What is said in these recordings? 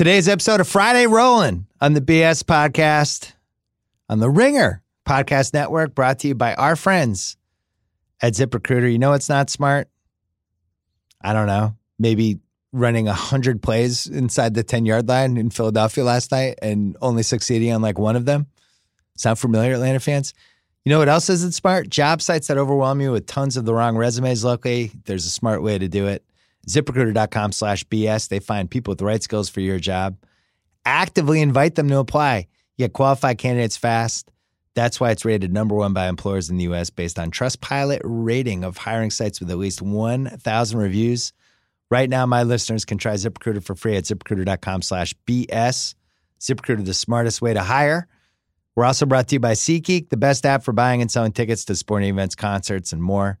Today's episode of Friday Rolling on the BS podcast on the Ringer Podcast Network, brought to you by our friends at ZipRecruiter. You know it's not smart? I don't know. Maybe running 100 plays inside the 10 yard line in Philadelphia last night and only succeeding on like one of them. Sound familiar, Atlanta fans? You know what else isn't smart? Job sites that overwhelm you with tons of the wrong resumes locally. There's a smart way to do it. ZipRecruiter.com slash BS. They find people with the right skills for your job. Actively invite them to apply. You get qualified candidates fast. That's why it's rated number one by employers in the U.S. based on Trustpilot rating of hiring sites with at least 1,000 reviews. Right now, my listeners can try ZipRecruiter for free at ZipRecruiter.com slash BS. ZipRecruiter, the smartest way to hire. We're also brought to you by SeatGeek, the best app for buying and selling tickets to sporting events, concerts, and more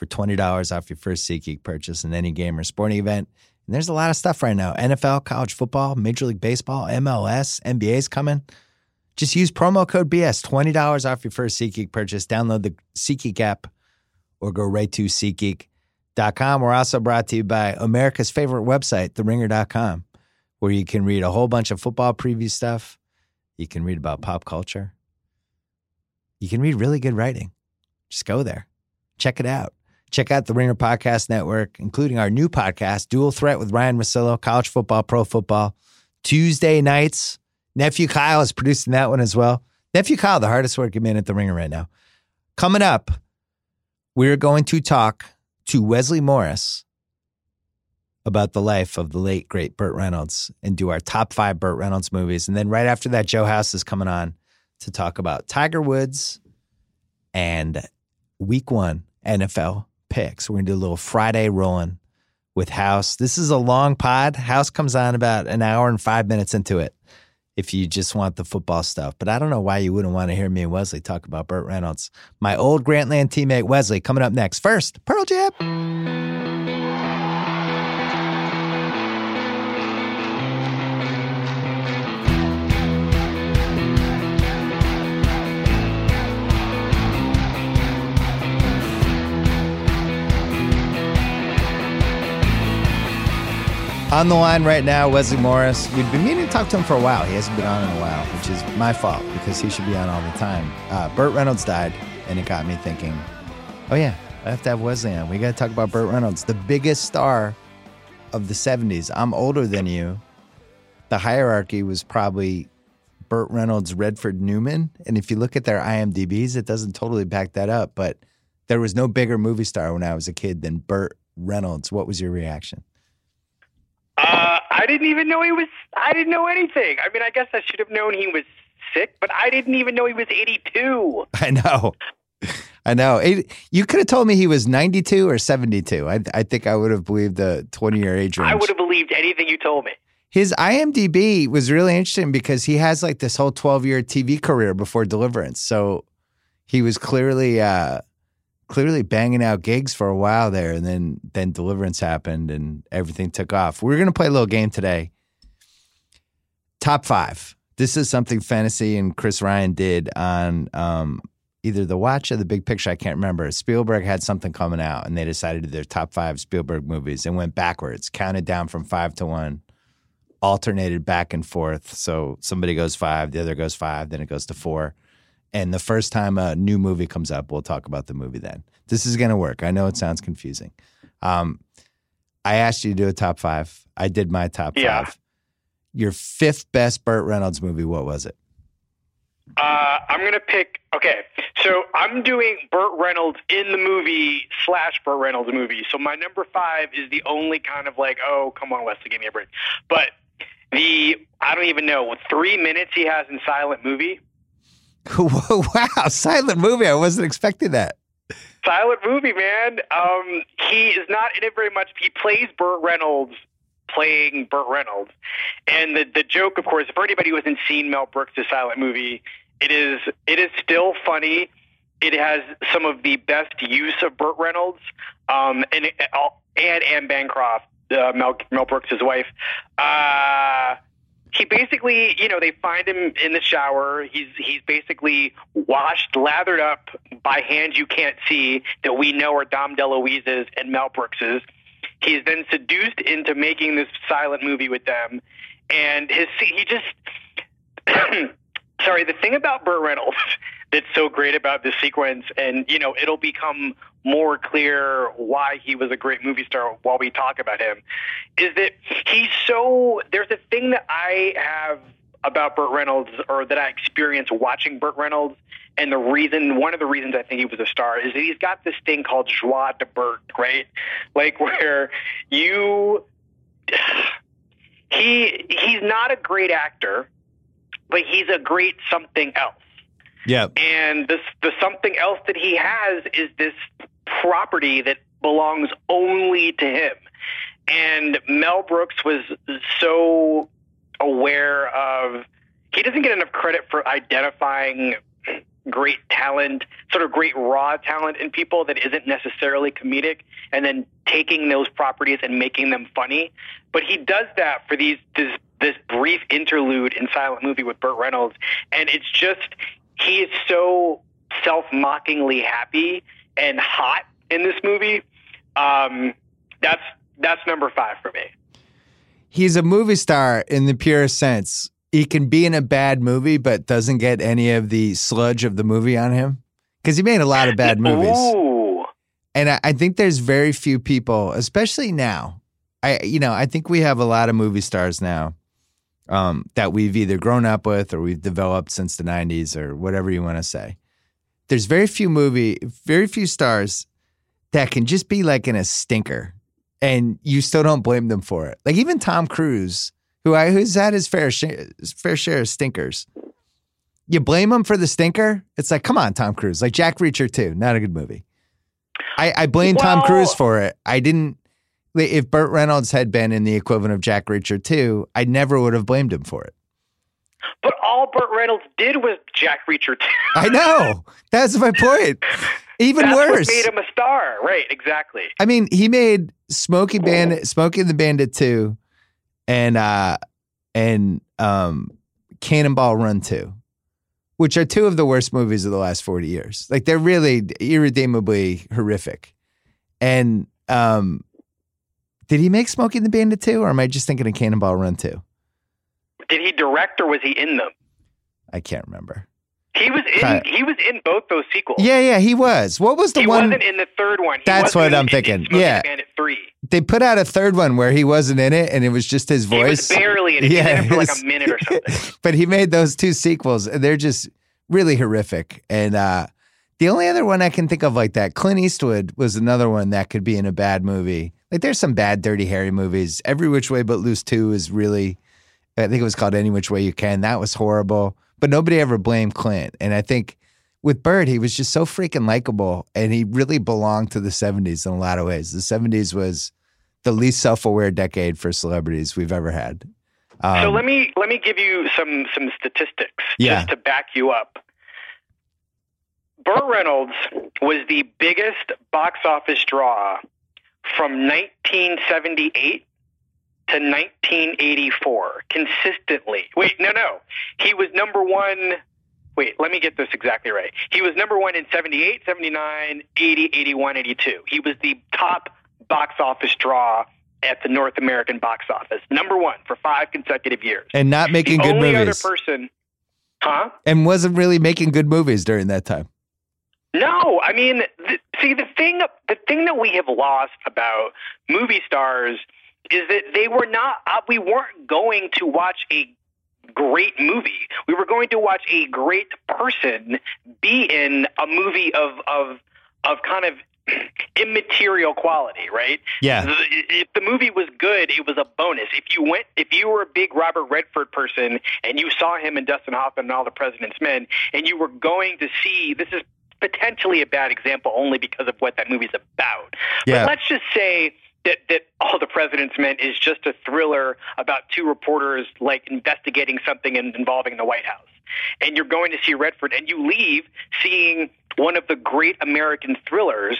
for $20 off your first SeatGeek purchase in any game or sporting event. And there's a lot of stuff right now NFL, college football, Major League Baseball, MLS, NBA's coming. Just use promo code BS, $20 off your first SeatGeek purchase. Download the SeatGeek app or go right to SeatGeek.com. We're also brought to you by America's favorite website, TheRinger.com, where you can read a whole bunch of football preview stuff. You can read about pop culture. You can read really good writing. Just go there. Check it out. Check out the Ringer Podcast Network, including our new podcast, Dual Threat with Ryan Russillo, college football, pro football, Tuesday nights. Nephew Kyle is producing that one as well. Nephew Kyle, the hardest working man at the Ringer right now. Coming up, we're going to talk to Wesley Morris about the life of the late, great Burt Reynolds and do our top five Burt Reynolds movies. And then right after that, Joe House is coming on to talk about Tiger Woods and week one NFL picks. We're going to do a little Friday rolling with House. This is a long pod. House comes on about an hour and five minutes into it if you just want the football stuff. But I don't know why you wouldn't want to hear me and Wesley talk about Burt Reynolds. My old Grantland teammate Wesley coming up next. First, Pearl Jam. On the line right now, Wesley Morris. We've been meaning to talk to him for a while. He hasn't been on in a while, which is my fault because he should be on all the time. Uh, Burt Reynolds died, and it got me thinking, oh, yeah, I have to have Wesley on. We got to talk about Burt Reynolds, the biggest star of the 70s. I'm older than you. The hierarchy was probably Burt Reynolds, Redford Newman. And if you look at their IMDb's, it doesn't totally back that up. But there was no bigger movie star when I was a kid than Burt Reynolds. What was your reaction? Uh, I didn't even know he was. I didn't know anything. I mean, I guess I should have known he was sick, but I didn't even know he was 82. I know. I know. You could have told me he was 92 or 72. I, I think I would have believed the 20 year age range. I would have believed anything you told me. His IMDb was really interesting because he has like this whole 12 year TV career before Deliverance. So he was clearly uh, clearly banging out gigs for a while there, and then then Deliverance happened and everything took off. We're gonna play a little game today. Top five. This is something Fennessey and Chris Ryan did on um, either the Watch or the Big Picture. I can't remember. Spielberg had something coming out, and they decided to do their top five Spielberg movies and went backwards, counted down from five to one, alternated back and forth. So somebody goes five, the other goes five, then it goes to four. And the first time a new movie comes up, we'll talk about the movie then. This is going to work. I know it sounds confusing. Um, I asked you to do a top five. I did my top Yeah. five. Your fifth best Burt Reynolds movie, what was it? Uh, I'm gonna pick. Okay, so I'm doing Burt Reynolds in the movie slash Burt Reynolds movie. So my number five is the only kind of like, oh, come on, Wesley, give me a break. But the I don't even know three minutes he has in silent movie. wow, silent movie. I wasn't expecting that. Silent movie, man. Um, he is not in it very much. He plays Burt Reynolds playing Burt Reynolds. And the the joke, of course, for anybody who hasn't seen Mel Brooks' silent movie, it is it is still funny. It has some of the best use of Burt Reynolds, um, and it, and Anne Bancroft, uh, Mel Mel Brooks' wife. Uh, he basically, you know, they find him in the shower. He's he's basically washed, lathered up by hands you can't see that we know are Dom DeLuise's and Mel Brooks's. He's then seduced into making this silent movie with them, and his he just sorry. The thing about Burt Reynolds that's so great about this sequence, and you know, it'll become more clear why he was a great movie star while we talk about him, is that he's so. There's a thing that I have about Burt Reynolds, or that I experienced watching Burt Reynolds, and the reason, one of the reasons I think he was a star is that he's got this thing called joie de Burt, right? Like where you, he he's not a great actor, but he's a great something else. Yeah. And this the something else that he has is this property that belongs only to him. And Mel Brooks was so aware of he doesn't get enough credit for identifying great talent, sort of great raw talent in people that isn't necessarily comedic, and then taking those properties and making them funny. But he does that for these this this brief interlude in Silent Movie with Burt Reynolds, and it's just he is so self mockingly happy and hot in this movie. Um, that's that's number five for me. He's a movie star in the purest sense. He can be in a bad movie, but doesn't get any of the sludge of the movie on him because he made a lot of bad movies. Ooh. And I, I think there's very few people, especially now. I, you know, I think we have a lot of movie stars now um, that we've either grown up with or we've developed since the '90s or whatever you want to say. There's very few movie, very few stars that can just be like in a stinker, and you still don't blame them for it. Like even Tom Cruise, who I who's had his fair share, his fair share of stinkers. You blame him for the stinker? It's like, come on, Tom Cruise. Like Jack Reacher too, not a good movie. I, I blame Tom Cruise for it. I didn't. If Burt Reynolds had been in the equivalent of Jack Reacher 2, I never would have blamed him for it. But all Burt Reynolds did was Jack Reacher too. I know. That's my point. Even That's worse. made him a star, right? Exactly. I mean, he made Smokey Bandit, Smokey and the Bandit 2 and uh and um Cannonball Run 2, which are two of the worst movies of the last 40 years. Like they're really irredeemably horrific. And um did he make Smokey and the Bandit 2 or am I just thinking of Cannonball Run 2? Did he direct or was he in them? I can't remember. He was in. Right. He was in both those sequels. Yeah, yeah, he was. What was the he one wasn't in the third one. He That's what I'm in- thinking. in Yeah. Bandit three. they put out a third one where he wasn't in it and it was just his He was voice. barely in it. He was for like a minute or something. but he made those two sequels and they're just really horrific. And uh the only other one I can think of like that, Clint Eastwood was another one that could be in a bad movie. Like there's some bad Dirty Harry movies. Every Which Way But Loose 2 is really I think it was called Any Which Way You Can. That was horrible. But nobody ever blamed Clint. And I think with Burt, he was just so freaking likable and he really belonged to the 70s in a lot of ways. The 70s was the least self-aware decade for celebrities we've ever had. Um, so let me let me give you some some statistics Yeah. just to back you up. Burt Reynolds was the biggest box office draw from 1978 to 1984 consistently. Wait, no, no. He was number one. Wait, let me get this exactly right. He was number one in 78, 79, 80, 81, 82. He was the top box office draw at the North American box office. Number one for five consecutive years. and not making the good only movies. other person. Huh? and wasn't really making good movies during that time. No, I mean, th- see the thing. The thing that we have lost about movie stars is that they were not. Uh, we weren't going to watch a great movie. We were going to watch a great person be in a movie of of of kind of immaterial quality, right? Yeah. If the movie was good, it was a bonus. If you went, if you were a big Robert Redford person and you saw him in Dustin Hoffman and All the President's Men, and you were going to see, this is potentially a bad example only because of what that movie's about. Yeah. But let's just say that that All the President's Men is just a thriller about two reporters like investigating something in, involving the White House, and you're going to see Redford, and you leave seeing one of the great American thrillers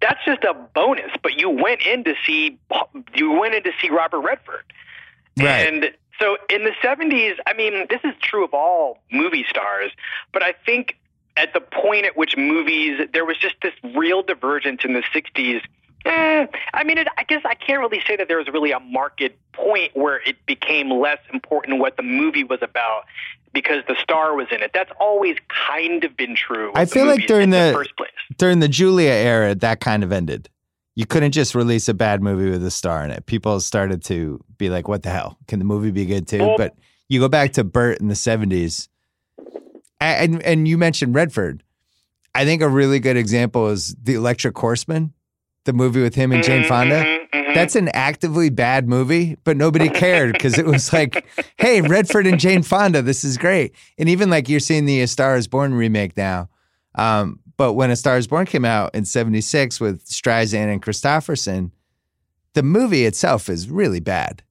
that's just a bonus. But you went in to see you went in to see Robert Redford, Right. and so in the '70s, I mean, this is true of all movie stars, but I think at the point at which movies there was just this real divergence in the '60s Eh, I mean, it, I guess I can't really say that there was really a market point where it became less important what the movie was about because the star was in it. That's always kind of been true. I feel like during the, the first place. during the Julia era, that kind of ended. You couldn't just release a bad movie with a star in it. People started to be like, "What the hell? Can the movie be good too?" Well- but you go back to Burt in the seventies, and and you mentioned Redford. I think a really good example is the Electric Horseman, the movie with him and Jane Mhm, Fonda. mhm, mhm. That's an actively bad movie, but nobody cared because it was like, hey, Redford and Jane Fonda, this is great. And even like you're seeing the A Star is Born remake now. Um, but when A Star is Born came out in 76 with Streisand and Kristofferson, the movie itself is really bad.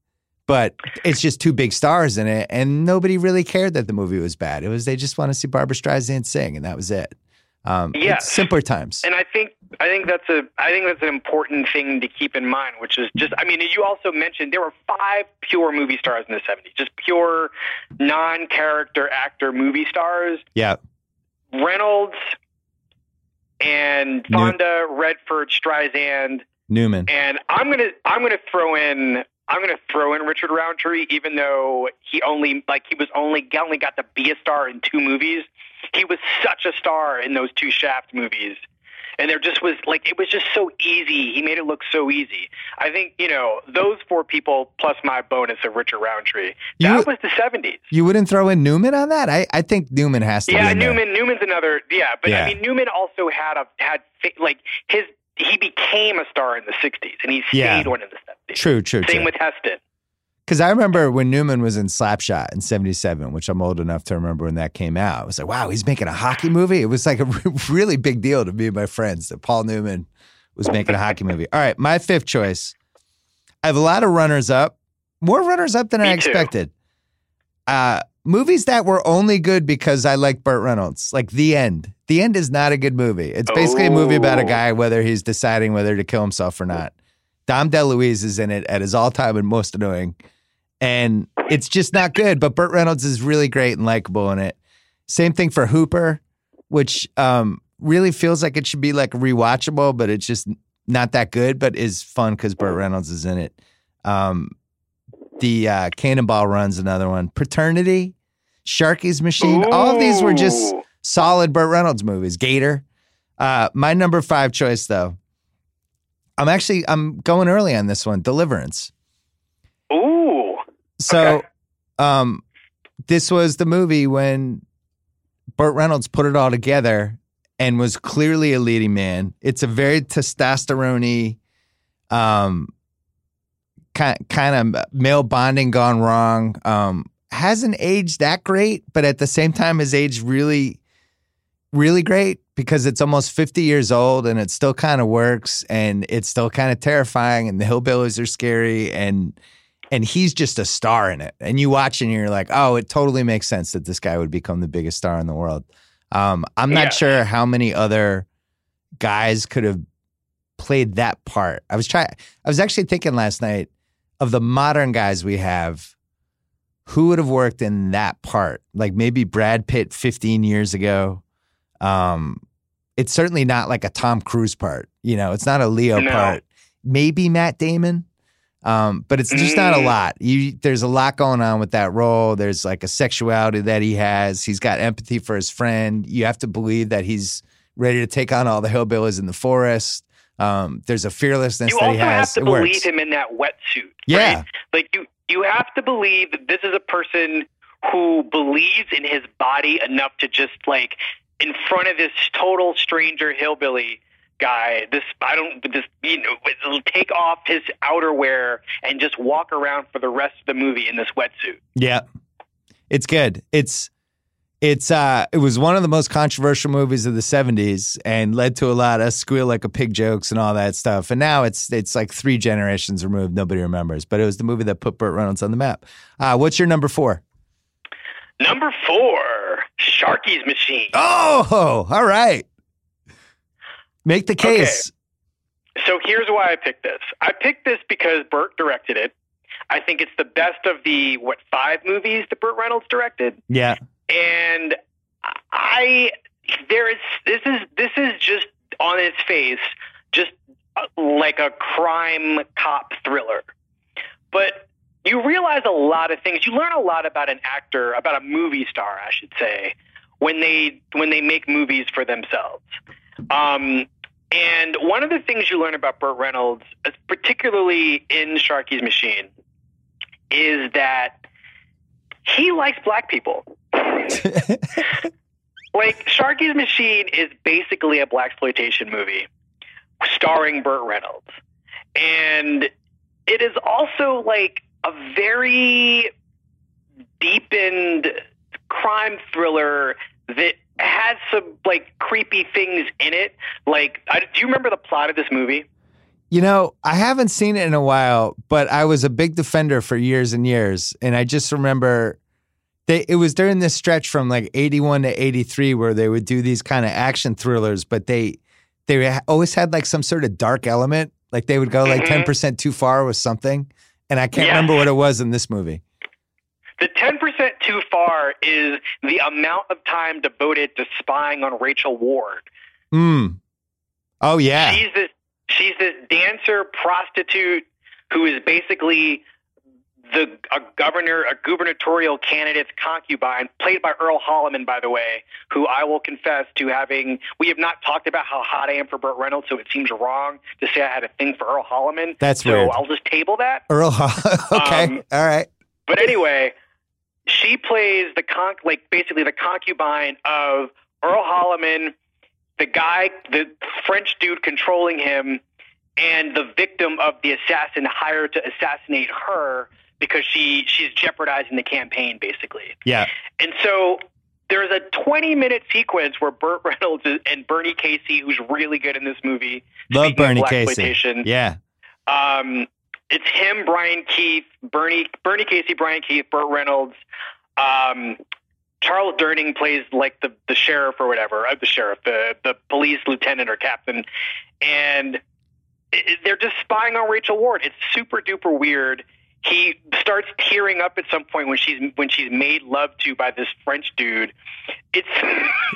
But it's just two big stars in it, and nobody really cared that the movie was bad. It was they just want to see Barbra Streisand sing, and that was it. Um, Yes. simpler times. And I think I think that's a I think that's an important thing to keep in mind, which is just I mean you also mentioned there were five pure movie stars in the '70s, just pure non-character actor movie stars. yeah, Reynolds and New- Fonda, Redford, Streisand, Newman. and I'm gonna I'm gonna throw in I'm gonna throw in Richard Roundtree, even though he only like he was only only got to be a star in two movies. He was such a star in those two Shaft movies. And there just was like it was just so easy. He made it look so easy. I think you know those four people plus my bonus of Richard Roundtree. You- That was the '70s. You wouldn't throw in Newman on that? I, I think Newman has to. be Yeah, in there. Newman. Newman's another. Yeah, but Yeah. I mean, Newman also had a had like his. He became a star in the '60s, and he stayed Yeah. one in the '70s. True, true, Same true. with Heston. Because I remember when Newman was in Slapshot in '77, which I'm old enough to remember when that came out. I was like, wow, he's making a hockey movie. It was like a really big deal to me and my friends that Paul Newman was making a hockey movie. All right, my fifth choice. I have a lot of runners up, more runners up than I Me too. expected. Uh, movies that were only good because I like Burt Reynolds, like The End. The End is not a good movie. It's basically a movie about a Oh. guy whether he's deciding whether to kill himself or not. Dom DeLuise is in it at his all time and most annoying. And it's just not good, but Burt Reynolds is really great and likable in it. Same thing for Hooper, which um, really feels like it should be like rewatchable, but it's just not that good, but is fun because Burt Reynolds is in it. Um, the uh, Cannonball Run's another one. Paternity, Sharky's Machine. All of these were just solid Burt Reynolds movies. Gator. Uh, my number five choice, though, I'm actually I'm going early on this one. Deliverance. Ooh. So, Okay. um, this was the movie when Burt Reynolds put it all together and was clearly a leading man. It's a very testosterone um, kind kind of male bonding gone wrong. Um, hasn't aged that great, but at the same time has aged really, really great because it's almost 50 years old and it still kind of works and it's still kind of terrifying and the hillbillies are scary and and he's just a star in it. And you watch and you're like, oh, it totally makes sense that this guy would become the biggest star in the world. Um, I'm not Yeah. sure how many other guys could have played that part. I was trying. I was actually thinking last night of the modern guys we have. Who would have worked in that part? Like maybe Brad Pitt 15 years ago. Um, it's certainly not like a Tom Cruise part. You know, it's not a Leo No. part. Maybe Matt Damon. Um, but it's just not a Mm. lot. You there's a lot going on with that role. There's like a sexuality that he has. He's got empathy for his friend. You have to believe that he's ready to take on all the hillbillies in the forest. Um, there's a fearlessness You that also he have has. to it believe works. him in that wetsuit. Yeah. right? Like you, you have to believe that this is a person who believes in his body enough to just like in front of this total stranger hillbilly guy. This I don't. This you know, take off his outerwear and just walk around for the rest of the movie in this wetsuit. Yeah. It's good. It's it's uh it was one of the most controversial movies of the 70s and led to a lot of squeal like a pig jokes and all that stuff. And now it's it's like three generations removed. Nobody remembers. But it was the movie that put Burt Reynolds on the map. Uh what's your number four? Number four, Sharky's Machine. Oh, all right. Make the case. So here's why I picked this. I picked this because Burt directed it. I think it's the best of the what five movies that Burt Reynolds directed, Yeah. and I there is this is this is just on its face just uh, like a crime cop thriller. But you realize a lot of things. You learn a lot about an actor, about a movie star, I should say, when they when they make movies for themselves. Um, and one of the things you learn about Burt Reynolds, uh, particularly in Sharky's Machine, is that he likes black people. like Sharky's Machine is basically a black exploitation movie starring Burt Reynolds, and it is also like a very deepened crime thriller that has some like creepy things in it. Like, I, do you remember the plot of this movie? You know, I haven't seen it in a while, but I was a big defender for years and years, and I just remember they it was during this stretch from like 81 to 83 where they would do these kind of action thrillers, but they they always had like some sort of dark element, like they would go like Mhm. 10% too far with something, and I can't Yeah. remember what it was in this movie. The 10% too far is the amount of time devoted to spying on Rachel Ward. Mm. Oh yeah. She's this she's this dancer prostitute who is basically the a governor, a gubernatorial candidate's concubine, played by Earl Holliman, by the way, who I will confess to having. We have not talked about how hot I am for Burt Reynolds, so it seems wrong to say I had a thing for Earl Holliman. That's so weird. I'll just table that. Earl Hall- okay. Um, All right. But anyway, she plays the con like basically the concubine of Earl Holliman, the guy, the French dude controlling him, and the victim of the assassin hired to assassinate her because she she's jeopardizing the campaign basically. Yeah. And so there's a 20 minute sequence where Burt Reynolds and Bernie Casey, who's really good in this movie, Love Bernie Casey. Yeah. um, it's him, Brian Keith, Bernie, Bernie Casey, Brian Keith, Burt Reynolds. Um, Charles Durning plays like the, the sheriff or whatever, uh, the sheriff, the the police lieutenant or captain, and it, they're just spying on Rachel Ward. It's super duper weird. He starts tearing up at some point when she's when she's made love to by this French dude. It's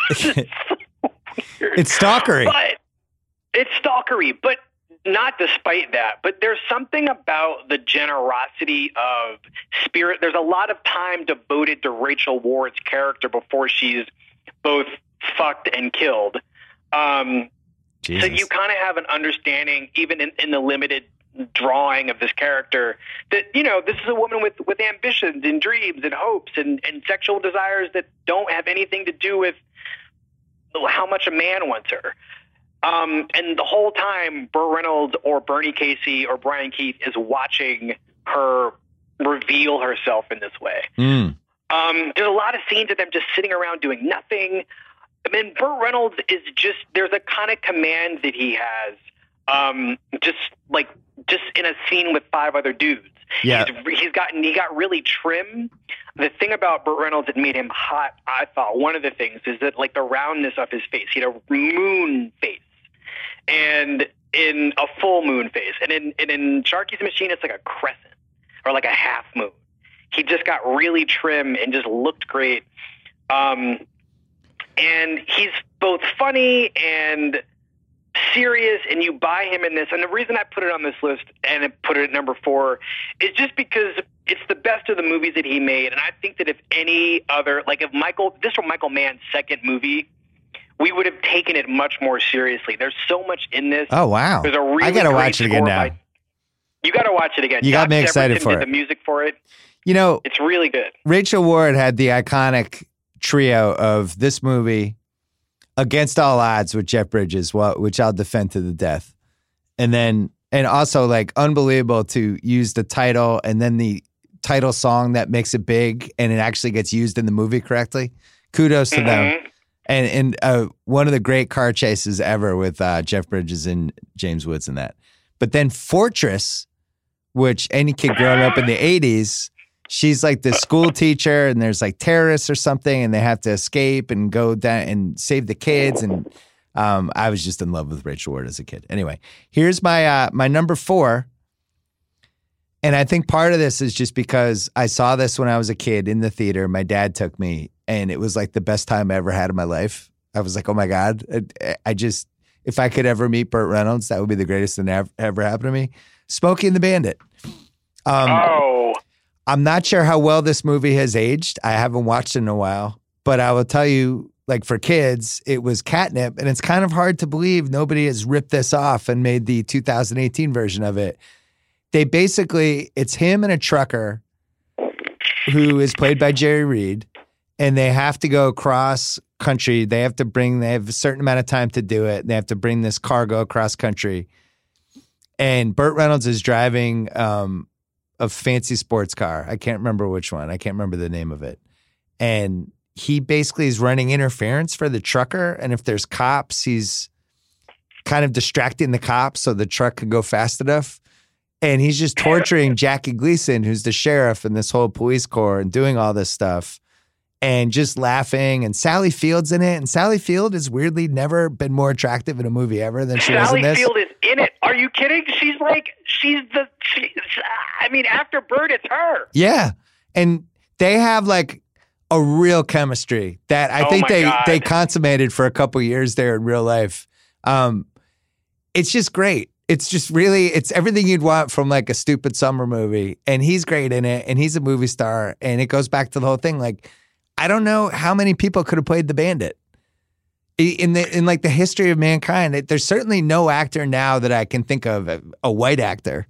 just so weird It's stalkery. but it's stalkery but not despite that but there's something about the generosity of spirit. There's a lot of time devoted to rachel ward's character before she's both fucked and killed. Um, so you kind of have an understanding even in, in the limited drawing of this character that you know this is a woman with with ambitions and dreams and hopes and and sexual desires that don't have anything to do with how much a man wants her um, and the whole time Burt Reynolds or Bernie Casey or Brian Keith is watching her reveal herself in this way Mm. um, there's a lot of scenes of them just sitting around doing nothing. I mean, Burt Reynolds is just there's a kind of command that he has, um, just like just in a scene with five other dudes. Yeah. He's, he's gotten he got really trim. The thing about Burt Reynolds that made him hot, I thought, one of the things is that like the roundness of his face. He had a moon face, and in a full moon phase. and in and in Sharky's Machine, it's like a crescent or like a half moon. He just got really trim and just looked great. Um, and he's both funny and serious, and you buy him in this. And the reason I put it on this list and I put it at number four is just because it's the best of the movies that he made. And I think that if any other, like if Michael, this were Michael Mann's second movie, we would have taken it much more seriously. There's so much in this. Oh wow. There's a really I gotta watch it again now. by- you got to watch it again. You got me excited Severinsen for it. The music for it, You know, it's really good. Rachel Ward had the iconic trio of this movie, Against All Odds with Jeff Bridges, wh- which I'll defend to the death. And then, and also like unbelievable to use the title and then the title song that makes it big and it actually gets used in the movie correctly. Kudos to them. Mm-hmm. And, and uh, one of the great car chases ever with uh, Jeff Bridges and James Woods and that. But then Fortress, which any kid growing up in the 80s, she's like the school teacher and there's like terrorists or something and they have to escape and go down and save the kids and um, I was just in love with Rachel Ward as a kid. Anyway, here's my uh, my number four, and I think part of this is just because I saw this when I was a kid in the theater. My dad took me, and it was like the best time I ever had in my life. I was like, oh my god, I, I just if I could ever meet Burt Reynolds, that would be the greatest thing ever, ever happened to me. Smokey and the Bandit. Um, oh, I'm not sure how well this movie has aged. I haven't watched it in a while, but I will tell you, like for kids, it was catnip, and it's kind of hard to believe nobody has ripped this off and made the 2018 version of it. They basically, it's him and a trucker who is played by Jerry Reed, and they have to go across country. They have to bring, they have a certain amount of time to do it. They have to bring this cargo across country. And Burt Reynolds is driving um, a fancy sports car. I can't remember which one. I can't remember the name of it. And he basically is running interference for the trucker. And if there's cops, he's kind of distracting the cops so the truck can go fast enough. And he's just torturing Jackie Gleason, who's the sheriff in this whole police corps, and doing all this stuff and just laughing. And Sally Field's in it. And Sally Field has weirdly never been more attractive in a movie ever than she was in Sally this. Field is in it. Are you kidding? She's like, she's the. She, I mean, after Burt, it's her. Yeah. And they have like a real chemistry that I Oh think they God. they consummated for a couple years there in real life. Um it's just great. It's just really it's everything you'd want from like a stupid summer movie and he's great in it and he's a movie star and it goes back to the whole thing like I don't know how many people could have played the bandit. In the in like the history of mankind, there's certainly no actor now that I can think of a, a white actor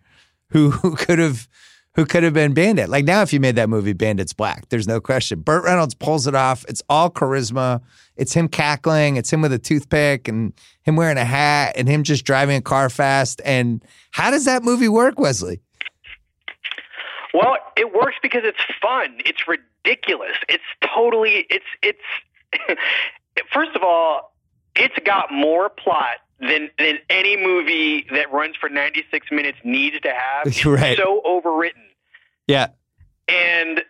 who who could have who could have been Bandit. Like now, if you made that movie, Bandit's black. There's no question. Burt Reynolds pulls it off. It's all charisma. It's him cackling. It's him with a toothpick and him wearing a hat and him just driving a car fast. And how does that movie work, Wesley? Well, it works because it's fun. It's ridiculous. It's totally. It's it's. first of all, it's got more plot than than any movie that runs for 96 minutes needs to have. It's Right. So overwritten, Yeah. and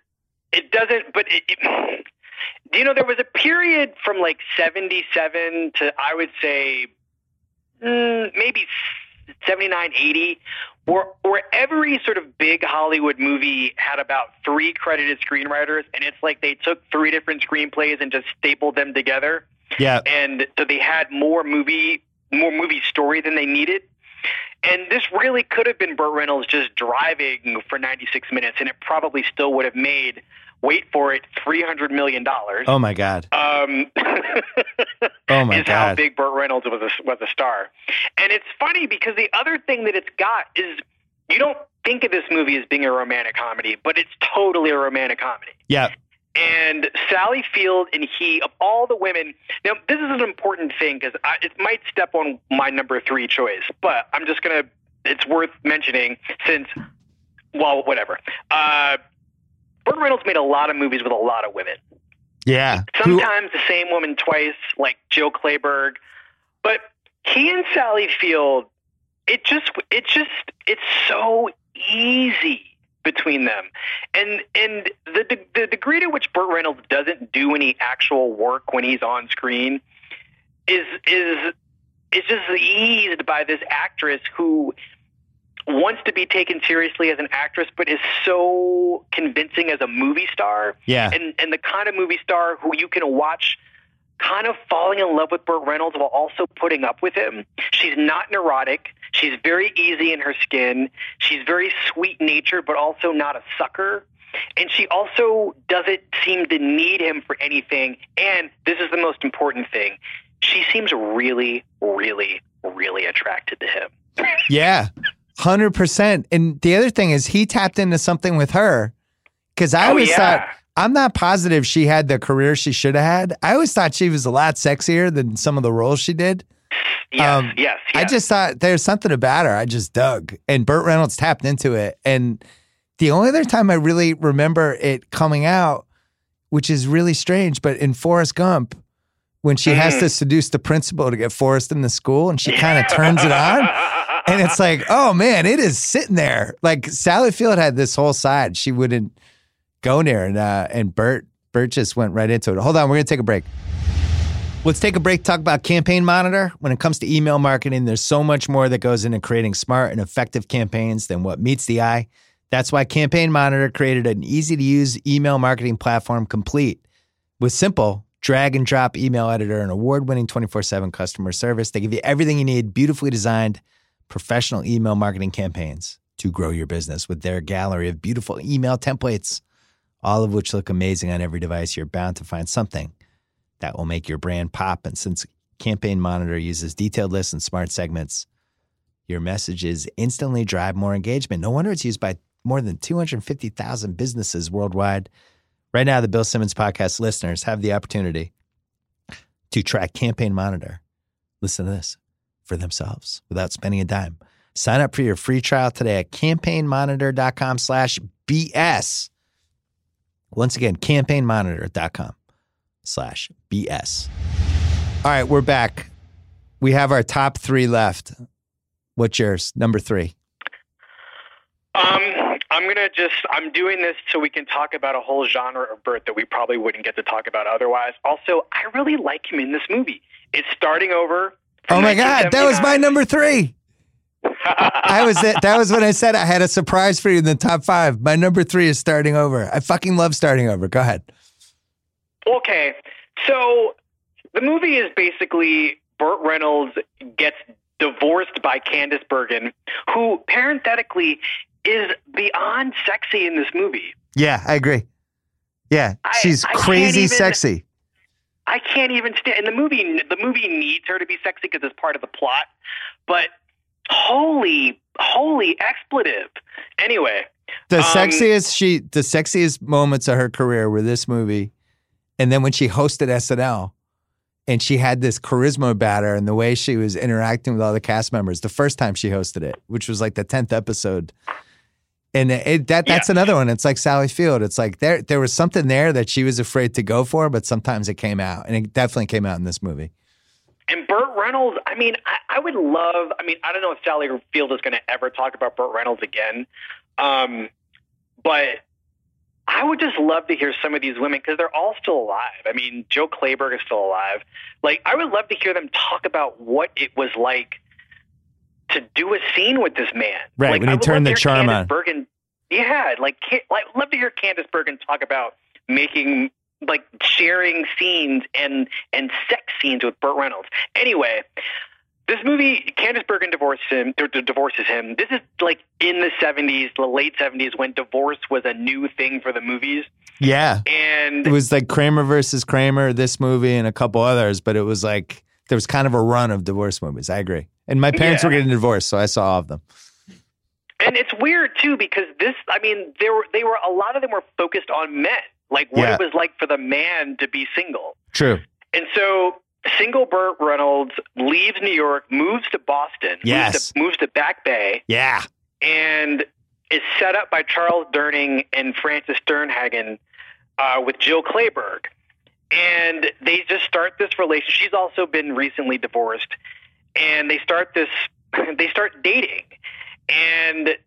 it doesn't. But it, it, you know, there was a period from like 77 to I would say mm, maybe 79, 80, where, where every sort of big Hollywood movie had about three credited screenwriters, and it's like they took three different screenplays and just stapled them together, Yeah. and so they had more movie more movie story than they needed. And this really could have been Burt Reynolds just driving for 96 minutes, and it probably still would have made, wait for it, $300 million. Oh my God. Um, Oh my is how big Burt Reynolds was a, was a star. And it's funny because the other thing that it's got is you don't think of this movie as being a romantic comedy, but it's totally a romantic comedy. Yeah. And Sally Field and he, of all the women, now this is an important thing because it might step on my number three choice, but I'm just gonna. It's worth mentioning since, well, whatever. Uh, Burt Reynolds made a lot of movies with a lot of women. Yeah. Who- Sometimes the same woman twice, like Jill Clayburgh. But he and Sally Field, it just, it just, it's so easy between them, and and the the, the degree to which Burt Reynolds doesn't do any actual work when he's on screen is is is just eased by this actress who wants to be taken seriously as an actress, but is so convincing as a movie star yeah. and and the kind of movie star who you can watch kind of falling in love with Burt Reynolds while also putting up with him. She's not neurotic. She's very easy in her skin. She's very sweet natured, but also not a sucker. And she also doesn't seem to need him for anything. And this is the most important thing. She seems really, really, really attracted to him. Yeah, hundred percent. And the other thing is, he tapped into something with her because I Oh, always yeah. thought I'm not positive she had the career she should have had. I always thought she was a lot sexier than some of the roles she did. Yes, Um, yes, I just thought there's something about her I just dug, and Burt Reynolds tapped into it. And the only other time I really remember it coming out, which is really strange, but in Forrest Gump, when she has Mhm. to seduce the principal to get Forrest in the school, and she kind of turns it on and it's like, oh man, it is sitting there. Like Sally Field had this whole side she wouldn't go near, and uh, and Burt Burt just went right into it. Hold on, we're gonna take a break. Let's take a break. Talk about Campaign Monitor. When it comes to email marketing, there's so much more that goes into creating smart and effective campaigns than what meets the eye. That's why Campaign Monitor created an easy to use email marketing platform complete with simple drag and drop email editor, and award winning 24 7 customer service. They give you everything you need, beautifully designed professional email marketing campaigns to grow your business with their gallery of beautiful email templates, all of which look amazing on every device. You're bound to find something that will make your brand pop. And since Campaign Monitor uses detailed lists and smart segments, your messages instantly drive more engagement. No wonder it's used by more than 250,000 businesses worldwide. Right now, the Bill Simmons podcast listeners have the opportunity to track Campaign Monitor. Listen to this for themselves without spending a dime. Sign up for your free trial today at campaignmonitor.com slash BS. Once again, campaignmonitor.com slash BS. All right, we're back. We have our top three left. What's yours? Number three. Um, I'm gonna just I'm doing this so we can talk about a whole genre of Burt that we probably wouldn't get to talk about otherwise. Also, I really like him in this movie. It's starting over. Oh my god, that was my number three. I was that, that was when I said I had a surprise for you in the top five. My number three is starting over. I fucking love starting over. Go ahead. Okay, so the movie is basically Burt Reynolds gets divorced by Candice Bergen, who parenthetically is beyond sexy in this movie. Yeah, I agree. Yeah, she's I crazy even- sexy. I can't even stand. And the movie, the movie needs her to be sexy because it's part of the plot. But holy, holy expletive. Anyway, The Um, sexiest she, the sexiest moments of her career were this movie, and then when she hosted SNL, and she had this charisma about her and the way she was interacting with all the cast members. The first time she hosted it, which was like the tenth episode, and it, that that's Yeah. another one. It's like Sally Field. It's like there there was something there that she was afraid to go for, but sometimes it came out, and it definitely came out in this movie. And Burt Reynolds. I mean, I, I would love. I mean, I don't know if Sally Field is going to ever talk about Burt Reynolds again, um, but I would just love to hear some of these women because they're all still alive. I mean, Jill Clayburgh is still alive. Like, I would love to hear them talk about what it was like to do a scene with this man. Right, Like, when he turned the charm Candice on. Bergen, yeah, like, like, love to hear Candice Bergen talk about making like sharing scenes and and sex scenes with Burt Reynolds. Anyway, this movie, Candice Bergen divorces him. D- divorces him. This is like in the seventies, the late seventies, when divorce was a new thing for the movies. Yeah, And it was like Kramer versus Kramer, this movie, and a couple others, but it was like there was kind of a run of divorce movies. I agree. And my parents Yeah. were getting divorced, so I saw all of them. and it's weird too because this. I mean, there were they were a lot of them were focused on men, like what Yeah. it was like for the man to be single. True. And so, single Burt Reynolds leaves New York, moves to Boston, Yes. moves, to, moves to Back Bay, Yeah. and is set up by Charles Durning and Frances Sternhagen uh, with Jill Clayburgh. And they just start this relationship. She's also been recently divorced, and they start this. They start dating, and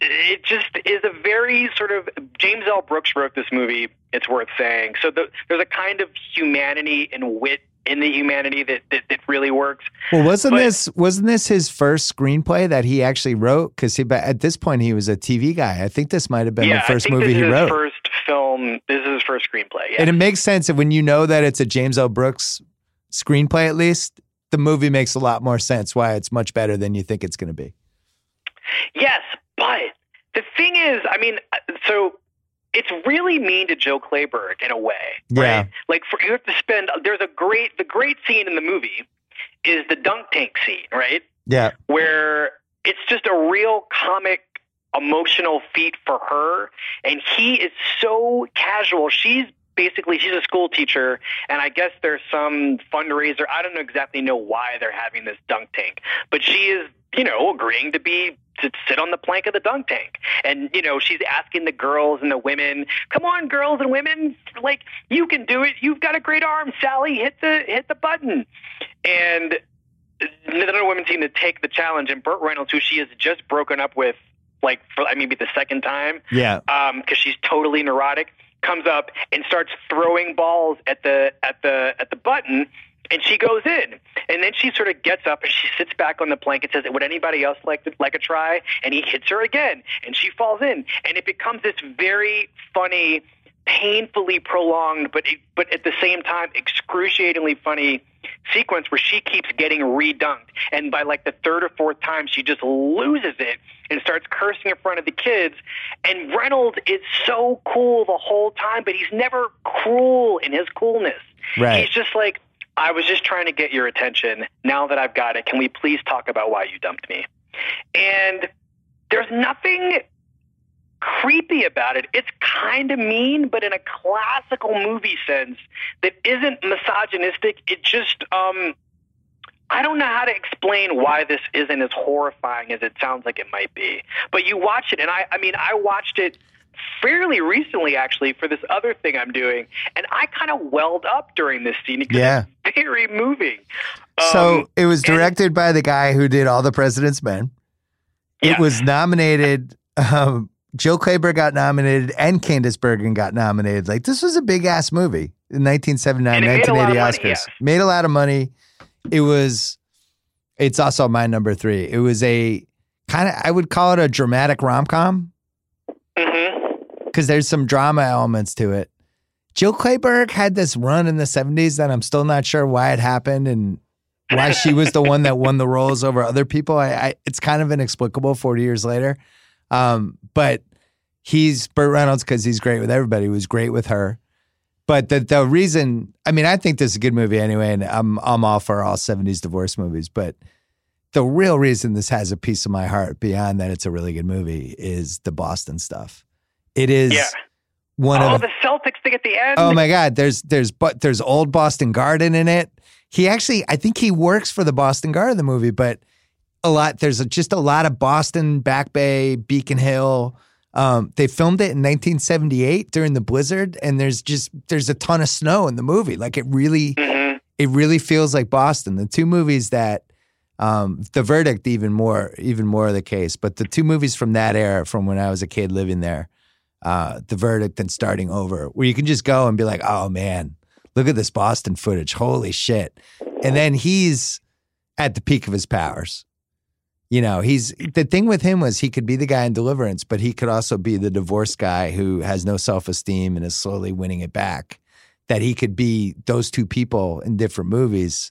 it just is a very sort of James L. Brooks wrote this movie. It's worth saying. So the, there's a kind of humanity and wit in the humanity that that, that really works. Well, wasn't But- this wasn't this his first screenplay that he actually wrote? Because he, at this point, he was a TV guy. I think this might have been yeah, the first I think movie this he is wrote. His first film. This is his first screenplay. Yeah. And it makes sense that when you know that it's a James L. Brooks screenplay, at least the movie makes a lot more sense. Why it's much better than you think it's going to be. Yes, but the thing is, I mean, uh, so it's really mean to Jill Clayburgh in a way. Yeah. Right? Like for you have to spend. There's a great the great scene in the movie is the dunk tank scene, right? Yeah, Where it's just a real comic emotional feat for her and he is so casual she's basically she's a school teacher and i guess there's some fundraiser. I don't exactly know why they're having this dunk tank but she is you know agreeing to be to sit on the plank of the dunk tank. And you know she's asking the girls and the women come on girls and women like you can do it. You've got a great arm sally. Hit the hit the button. And the women seem to take the challenge and burt reynolds who she has just broken up with like for I maybe the second time yeah. Um, because she's totally neurotic, comes up and starts throwing balls at the at the at the button, and she goes in. And then she sort of gets up and she sits back on the plank and says, "Would anybody else like to, like a try?" And he hits her again, and she falls in, and it becomes this very funny painfully prolonged, but it, but at the same time excruciatingly funny sequence where she keeps getting redunked, and by like the third or fourth time, she just loses it and starts cursing in front of the kids. And Reynolds is so cool the whole time, but he's never cruel in his coolness. Right. He's just like, I was just trying to get your attention. Now that I've got it, can we please talk about why you dumped me? And there's nothing creepy about it. It's kind of mean, but in a classical movie sense that isn't misogynistic. It just, um, I don't know how to explain why this isn't as horrifying as it sounds like it might be. But you watch it, and I, I mean, I watched it fairly recently actually for this other thing I'm doing, and I kind of welled up during this scene because Yeah. it's very moving. So Um, it was and- directed by the guy who did All the President's Men. It Yeah. was nominated. Um, Jill Clayburgh got nominated and Candice Bergen got nominated. Like this was a big ass movie in 1979, And it made a lot of 1980 money, Oscars. Made a lot of money. It was. It's also my number three. It was a kind of I would call it a dramatic rom com because mm-hmm. there's some drama elements to it. Jill Clayburgh had this run in the 70s that I'm still not sure why it happened and why she was the one that won the roles over other people. I, I it's kind of inexplicable 40 years later. Um, but he's Burt Reynolds because he's great with everybody. He was great with her. But the the reason, I mean, I think this is a good movie anyway, and I'm I'm all for all 70s divorce movies. But the real reason this has a piece of my heart beyond that it's a really good movie is the Boston stuff. It is Yeah. one Oh, of the Celtics thing at the end. Oh my God, there's there's but there's old Boston Garden in it. He actually, I think he works for the Boston Guard in the movie, but a lot there's a, just a lot of Boston, Back Bay, Beacon Hill. Um, they filmed it in 1978 during the blizzard, and there's just there's a ton of snow in the movie. Like it really, Mhm. it really feels like Boston. The two movies that, um, the verdict even more even more of the case, but the two movies from that era, from when I was a kid living there, uh, the verdict and starting over, where you can just go and be like, oh man, look at this Boston footage, holy shit, and then he's at the peak of his powers. You know, he's the thing with him was he could be the guy in Deliverance, but he could also be the divorced guy who has no self esteem and is slowly winning it back. That he could be those two people in different movies.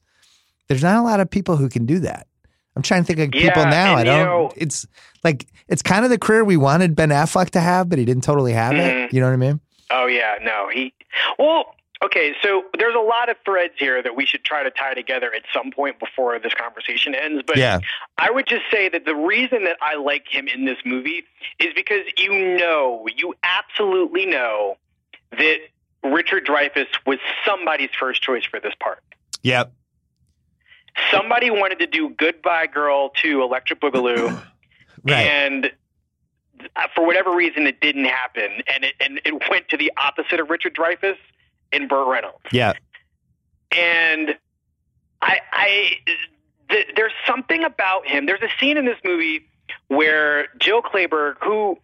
There's not a lot of people who can do that. I'm trying to think of people Yeah, now. I don't. know- it's like it's kind of the career we wanted Ben Affleck to have, but he didn't totally have it. Mhm. You know what I mean? Oh yeah, no, he. Well, okay, so there's a lot of threads here that we should try to tie together at some point before this conversation ends. But yeah. I would just say that the reason that I like him in this movie is because you know, you absolutely know that Richard Dreyfuss was somebody's first choice for this part. Yep. Somebody wanted to do Goodbye Girl to Electric Boogaloo. Right. and uh, for whatever reason it didn't happen and it and it went to the opposite of Richard Dreyfuss in Burt Reynolds yeah. and I I th- there's something about him there's a scene in this movie where Jill Clayburgh who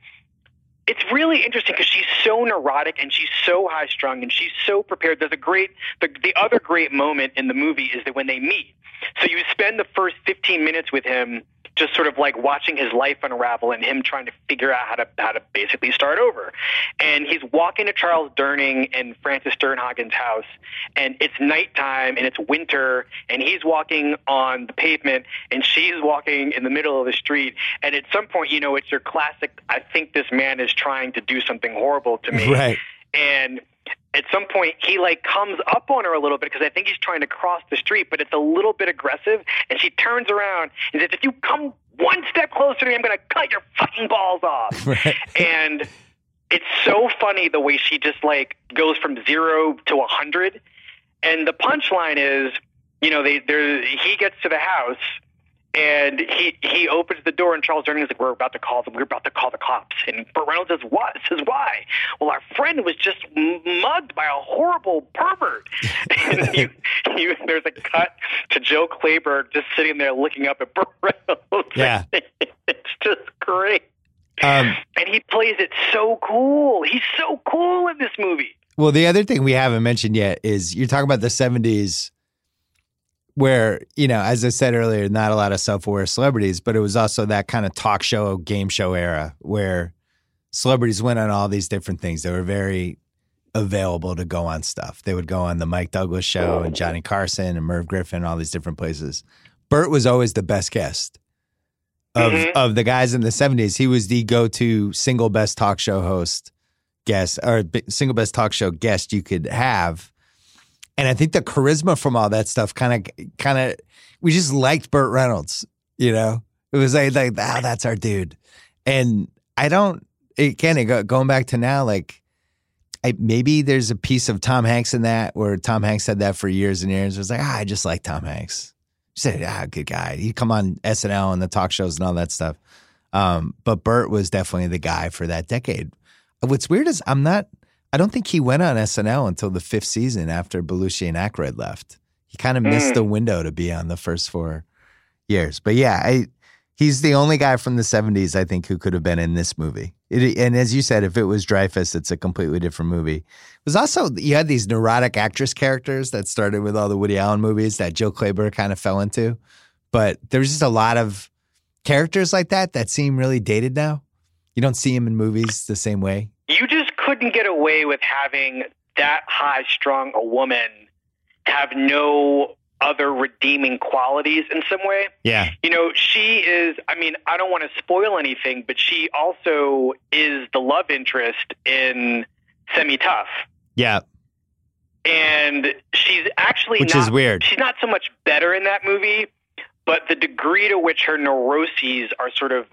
it's really interesting because she's so neurotic and she's so high strung and she's so prepared. There's a great the the other great moment in the movie is that when they meet. So you spend the first 15 minutes with him just sort of like watching his life unravel and him trying to figure out how to how to basically start over. And he's walking to Charles Durning and Frances Sternhagen's house and it's nighttime and it's winter and he's walking on the pavement and she's walking in the middle of the street and at some point you know it's your classic I think this man is trying to do something horrible to me Right. and at some point he like comes up on her a little bit because I think he's trying to cross the street, but it's a little bit aggressive. And she turns around and says, "If you come one step closer to me, I'm going to cut your fucking balls off." Right. and it's so funny the way she just like goes from zero to a hundred. And the punchline is, you know, they there he gets to the house and he he opens the door and Charles Durning is like, We're about to call them we're about to call the cops. And Burt Reynolds says, What? Says why? Well our friend was just mugged by a horrible pervert. and you, you, there's a cut to Jill Clayburgh just sitting there looking up at Burt Reynolds. Yeah. it's just great. Um, And he plays it so cool. He's so cool in this movie. Well, the other thing we haven't mentioned yet is you're talking about the 70s, where, you know, as I said earlier, not a lot of self aware celebrities, but it was also that kind of talk show, game show era where celebrities went on all these different things. They were very available to go on stuff. They would go on the Mike Douglas show and Johnny Carson and Merv Griffin, all these different places. Burt was always the best guest of Mhm. of the guys in the seventies. He was the go to single best talk show host guest or single best talk show guest you could have. And I think the charisma from all that stuff kind of kind of we just liked Burt Reynolds. You know, it was like like ah, that's our dude. And I don't again going back to now like. I, maybe there's a piece of Tom Hanks in that where Tom Hanks said that for years and years. It was like, ah, I just like Tom Hanks. He said, ah, good guy. He'd come on SNL and the talk shows and all that stuff. Um, but Burt was definitely the guy for that decade. What's weird is I'm not, I don't think he went on SNL until the fifth season after Belushi and Aykroyd left. He kind of missed Mm. the window to be on the first four years. But yeah, I, he's the only guy from the 70s, I think, who could have been in this movie. It, and as you said, if it was Dreyfuss, it's a completely different movie. It was also, you had these neurotic actress characters that started with all the Woody Allen movies that Jill Clayburgh kind of fell into. But there's just a lot of characters like that that seem really dated now. You don't see him in movies the same way. You just couldn't get away with having that high strung a woman have no other redeeming qualities in some way. Yeah. You know, she is, I mean, I don't want to spoil anything, but she also is the love interest in Semi Tough. Yeah. And she's actually Which not, is weird. She's not so much better in that movie, but the degree to which her neuroses are sort of.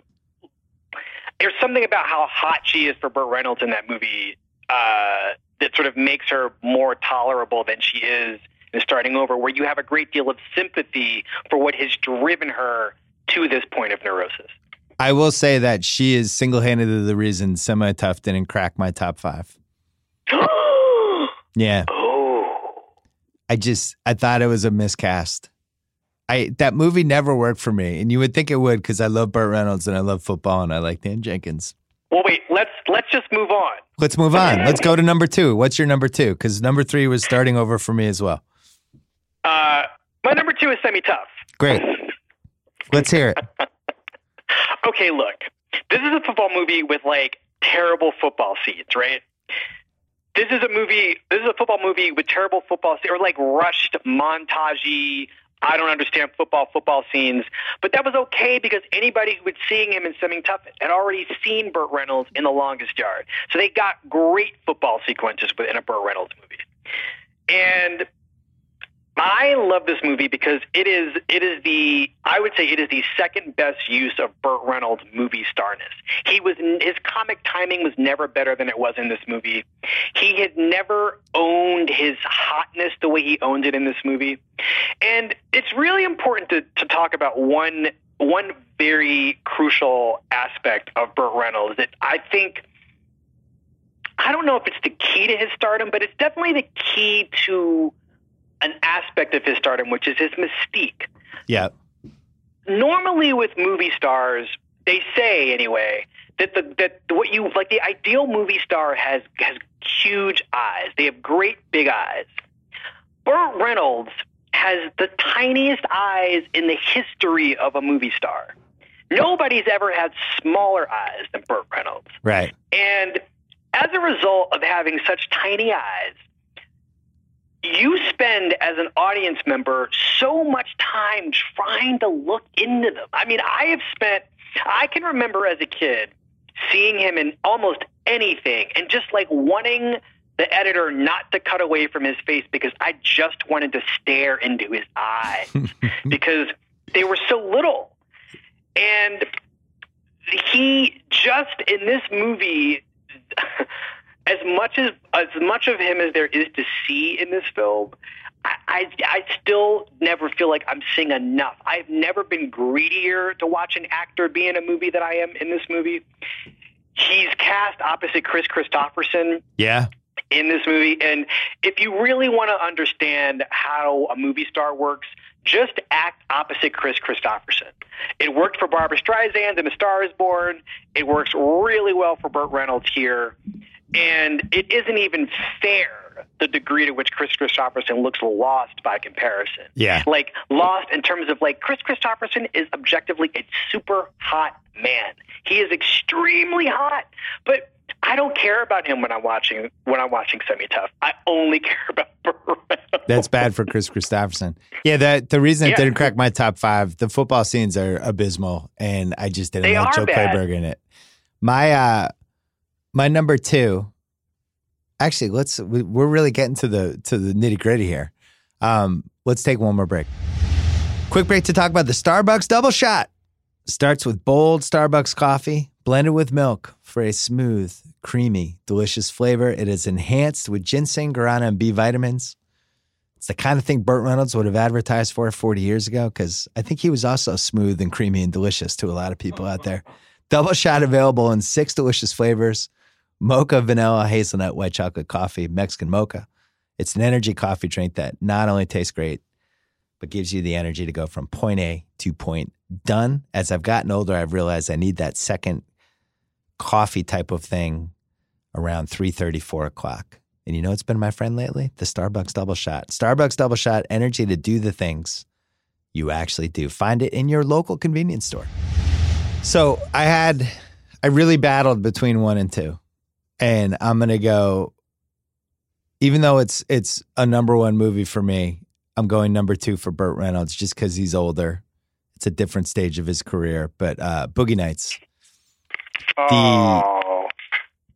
There's something about how hot she is for Burt Reynolds in that movie uh, that sort of makes her more tolerable than she is in starting over, where you have a great deal of sympathy for what has driven her to this point of neurosis. I will say that she is single handedly the reason Semi Tough didn't crack my top five. Yeah. oh. I just I thought it was a miscast. I that movie never worked for me, and you would think it would because I love Burt Reynolds and I love football and I like Dan Jenkins. Well, wait. Let's let's just move on. Let's move on. Let's go to number two. What's your number two? Because number three was starting over for me as well. Uh, my number two is semi tough. Great. Let's hear it. okay, look, this is a football movie with like terrible football scenes, right? This is a movie. This is a football movie with terrible football scenes, or like rushed montagey. I don't understand football football scenes, but that was okay because anybody who was seeing him in Semi Tough had already seen Burt Reynolds in The Longest Yard, so they got great football sequences within a Burt Reynolds movie. And I love this movie because it is it is the I would say it is the second best use of Burt Reynolds' movie starness. He was his comic timing was never better than it was in this movie. He had never owned his hotness the way he owned it in this movie, and it's really important to to talk about one one very crucial aspect of Burt Reynolds that I think. I don't know if it's the key to his stardom, but it's definitely the key to an aspect of his stardom, which is his mystique. Yeah. Normally, with movie stars, they say anyway that the that what you like the ideal movie star has has huge eyes. They have great big eyes. Burt Reynolds has the tiniest eyes in the history of a movie star. Nobody's ever had smaller eyes than Burt Reynolds. Right. And as a result of having such tiny eyes, you spend as an audience member so much time trying to look into them. I mean, I have spent, I can remember as a kid seeing him in almost anything and just like wanting the editor not to cut away from his face because I just wanted to stare into his eyes because they were so little. And he just in this movie as much as as much of him as there is to see in this film, I, I I still never feel like I'm seeing enough. I've never been greedier to watch an actor be in a movie than I am in this movie. He's cast opposite Kris Kristofferson Yeah. in this movie. And if you really want to understand how a movie star works, just act opposite Kris Kristofferson. It worked for Barbra Streisand in A Star is Born. It works really well for Burt Reynolds here. And it isn't even fair the degree to which Kris Kristofferson looks lost by comparison. Yeah. Like lost in terms of like Kris Kristofferson is objectively a super hot man. He is extremely hot, but I don't care about him when I'm watching when I'm watching Semi Tough. I only care about Burt Reynolds. That's bad for Kris Kristofferson. Yeah, the the reason it Yeah. didn't crack my top five, the football scenes are abysmal, and I just didn't They like Jill bad. Clayburgh in it. My uh, my number two. Actually, let's we- we're really getting to the to the nitty gritty here. Um, let's take one more break. Quick break to talk about the Starbucks double shot. Starts with bold Starbucks coffee blended with milk for a smooth, creamy, delicious flavor. It is enhanced with ginseng, guarana, and B vitamins. It's the kind of thing Burt Reynolds would have advertised for 40 years ago because I think he was also smooth and creamy and delicious to a lot of people out there. Double shot available in six delicious flavors mocha, vanilla, hazelnut, white chocolate coffee, Mexican mocha. It's an energy coffee drink that not only tastes great, but gives you the energy to go from point A to point done. As I've gotten older, I've realized I need that second coffee type of thing around 3.30, 4 o'clock. And you know what's been my friend lately? The Starbucks Double Shot. Starbucks Double Shot, energy to do the things you actually do. Find it in your local convenience store. So I had, I really battled between one and two. And I'm going to go, even though it's it's a number one movie for me, I'm going number two for Burt Reynolds just because he's older. It's a different stage of his career. But uh, Boogie Nights. Oh,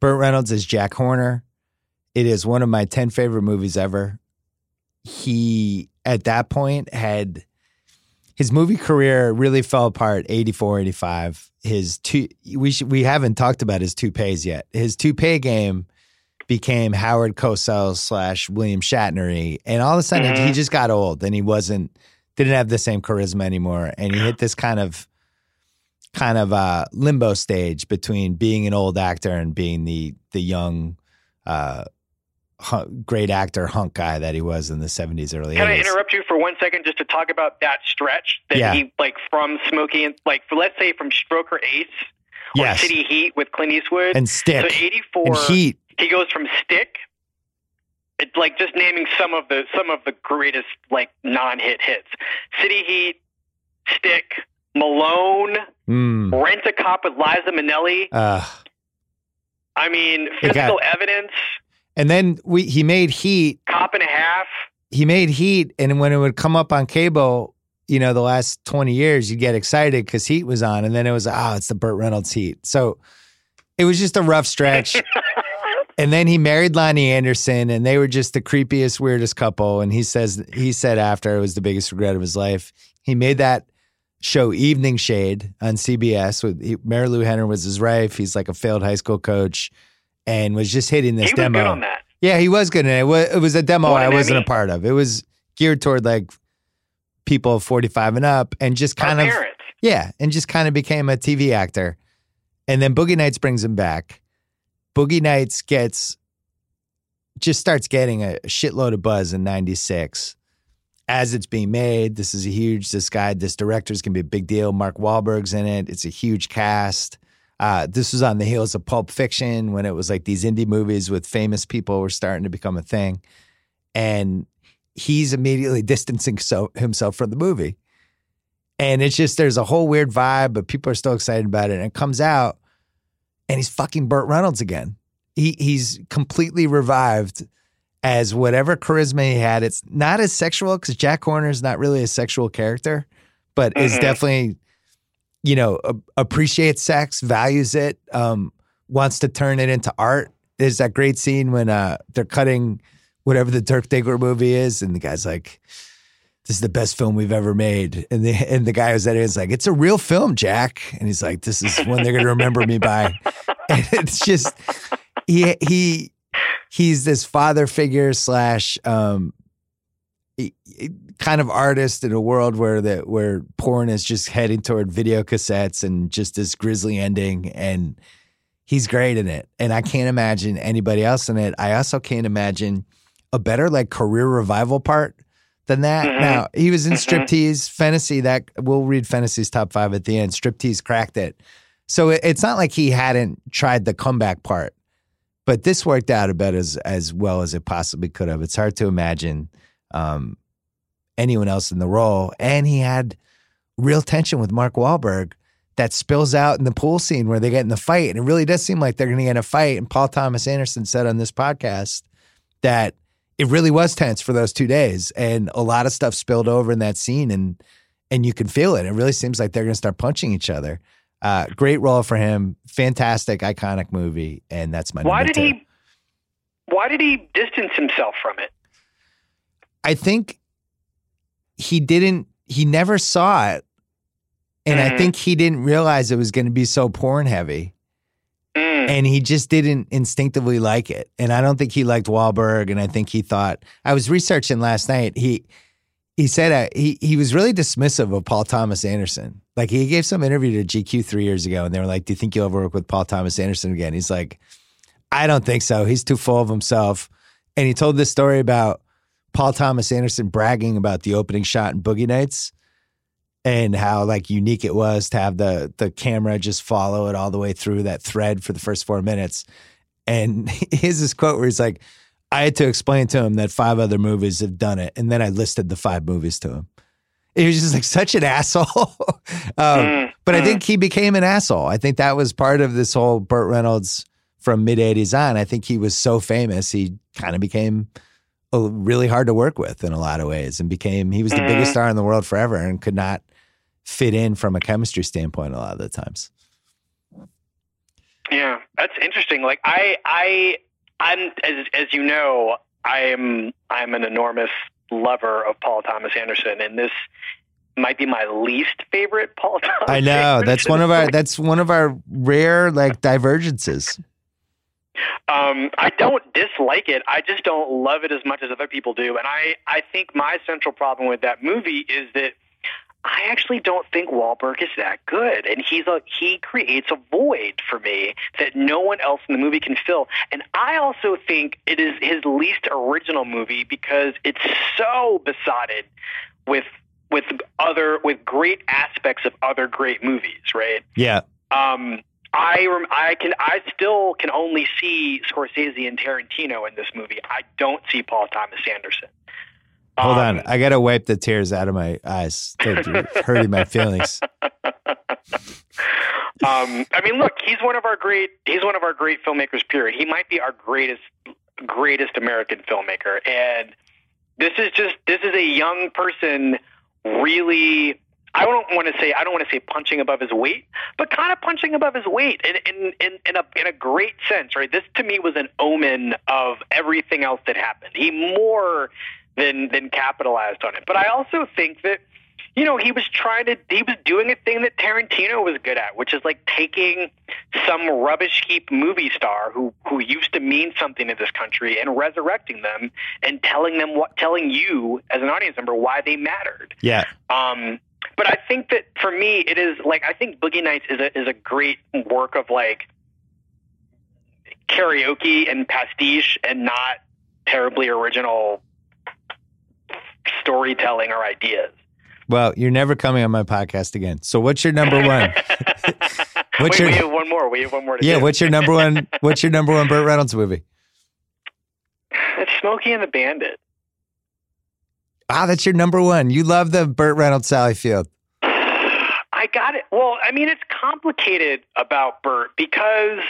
Burt Reynolds is Jack Horner. It is one of my 10 favorite movies ever. He, at that point, had his movie career really fell apart 84, 85. His two, we, sh- we haven't talked about his toupees yet. His toupee game became Howard Cosell slash William Shatnery. And all of a sudden, he just got old and he wasn't, didn't have the same charisma anymore. And he hit this kind of, kind of uh, limbo stage between being an old actor and being the the young, uh, great actor hunk guy that he was in the seventies, early Can I eighties. interrupt you for one second just to talk about that stretch that Yeah. he like from Smokey and like for, let's say from Stroker Ace or Yes, City Heat with Clint Eastwood. and stick so eighty four and Heat. he goes from Stick it's like just naming some of the some of the greatest like non hit hits. City Heat, Stick, Malone, Mm, Rent a Cop with Liza Minnelli. uh, I mean, It got- physical evidence, and then we he made Heat. Cop and a Half. He made Heat, and when it would come up on cable, you know, the last twenty years, you'd get excited because Heat was on, and then it was oh, it's the Burt Reynolds Heat. So it was just a rough stretch. And then he married Loni Anderson, and they were just the creepiest, weirdest couple. And he says he said after it was the biggest regret of his life. He made that show Evening Shade on CBS with he, Marilu Henner was his wife. He's like a failed high school coach, and was just hitting this he was demo. good on that. Yeah, he was good in it. It was, it was a demo I wasn't a part of. It was geared toward like people 45 and up, and just kind Our of parents. yeah, and just kind of became a TV actor. And then Boogie Nights brings him back. Boogie Nights gets just starts getting a shitload of buzz in 96 as it's being made. This is a huge, this guy, this director's gonna be a big deal. Mark Wahlberg's in it. It's a huge cast. Uh, this was on the heels of Pulp Fiction when it was like these indie movies with famous people were starting to become a thing. And he's immediately distancing so, himself from the movie. And it's just there's a whole weird vibe, but people are still excited about it. And it comes out, and he's fucking Burt Reynolds again. He he's completely revived as whatever charisma he had. It's not as sexual because Jack Horner is not really a sexual character, but is Mhm. definitely, you know, a- appreciates sex, values it, um, wants to turn it into art. There's that great scene when uh, they're cutting whatever the Dirk Diggler movie is, and the guy's like, "This is the best film we've ever made," and the and the guy who's editing is like, "It's a real film, Jack," and he's like, "This is one they're gonna remember me by," and it's just he he he's this father figure slash um kind of artist in a world where the where porn is just heading toward video cassettes and just this grisly ending and he's great in it and i can't imagine anybody else in it i also can't imagine a better like career revival part than that Mhm. now he was in Mhm. striptease fantasy that we'll read fantasy's top five at the end striptease cracked it so it, it's not like he hadn't tried the comeback part but this worked out about as as well as it possibly could have. It's hard to imagine um, anyone else in the role, and he had real tension with Mark Wahlberg that spills out in the pool scene where they get in the fight, and it really does seem like they're going to get in a fight. And Paul Thomas Anderson said on this podcast that it really was tense for those two days, and a lot of stuff spilled over in that scene, and and you can feel it. It really seems like they're going to start punching each other. Uh, great role for him. Fantastic, iconic movie, and that's my. Why did two. he? Why did he distance himself from it? I think he didn't. He never saw it, and I Mhm. think he didn't realize it was going to be so porn heavy, Mm. and he just didn't instinctively like it. And I don't think he liked Wahlberg, and I think he thought. I was researching last night. He he said uh, he he was really dismissive of Paul Thomas Anderson. Like he gave some interview to GQ three years ago, and they were like, "Do you think you'll ever work with Paul Thomas Anderson again?" He's like, "I don't think so. He's too full of himself." And he told this story about Paul Thomas Anderson bragging about the opening shot in Boogie Nights and how like unique it was to have the the camera just follow it all the way through that thread for the first four minutes. And here's this quote where he's like, I had to explain to him that five other movies have done it, and then I listed the five movies to him. He was just like such an asshole. um, Mm, but I mm. think he became an asshole. I think that was part of this whole Burt Reynolds from mid 80s on. I think he was so famous, he kind of became really hard to work with in a lot of ways and became, he was the Mhm. biggest star in the world forever and could not fit in from a chemistry standpoint a lot of the times. Yeah, that's interesting. Like I, I, I'm as as you know, I am I'm an enormous lover of Paul Thomas Anderson, and this might be my least favorite Paul Thomas. I know that's one of our, that's one of our rare like divergences. Um, I don't dislike it. I just don't love it as much as other people do. And I, I think my central problem with that movie is that I actually don't think Wahlberg is that good. And he's a he creates a void for me that no one else in the movie can fill. And I also think it is his least original movie because it's so besotted with with other with great aspects of other great movies, right? Yeah. Um, I rem- I can I still can only see Scorsese and Tarantino in this movie. I don't see Paul Thomas Anderson. Hold Um, on. I got to wipe the tears out of my eyes. They're hurting my feelings. um, I mean, look, he's one of our great he's one of our great filmmakers. Period. He might be our greatest greatest American filmmaker, and this is just this is a young person really. I don't want to say I don't want to say punching above his weight, but kind of punching above his weight in in in, in a in a great sense, right? This to me was an omen of everything else that happened. He more than than capitalized on it. But I also think that you know, he was trying to, he was doing a thing that Tarantino was good at, which is like taking some rubbish heap movie star who, who used to mean something to this country and resurrecting them and telling them what, telling you as an audience member why they mattered. Yeah. Um, but I think that for me, it is like, I think Boogie Nights is a, is a great work of like karaoke and pastiche and not terribly original storytelling or ideas. Well, you're never coming on my podcast again. So what's your number one? What's Wait, your- we have one more. We have one more to yeah, do. what's your number one what's your number one Burt Reynolds movie? It's Smokey and the Bandit. Ah, that's your number one. You love the Burt Reynolds Sally Field. I got it. Well, I mean, it's complicated about Burt because,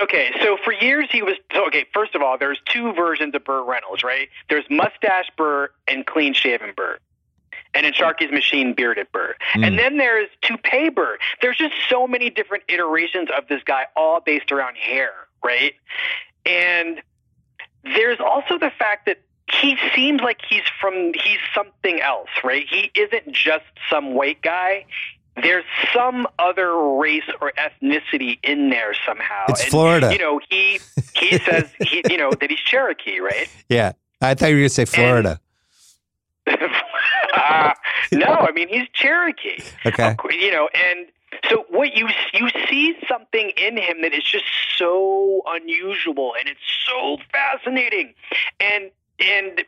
okay, so for years he was, so, okay, first of all, there's two versions of Burt Reynolds, right? There's mustache Burt and clean shaven Burt. And in Sharky's Machine, bearded Burt. Mm. And then there's Toupee Burt. There's just so many different iterations of this guy, all based around hair, right? And there's also the fact that he seems like he's from he's something else, right? He isn't just some white guy. There's some other race or ethnicity in there somehow. It's And, Florida. You know, he he says he you know that he's Cherokee, right? Yeah. I thought you were gonna say Florida. uh, no, I mean he's Cherokee. Okay. You know, and so what you you see something in him that is just so unusual and it's so fascinating, and and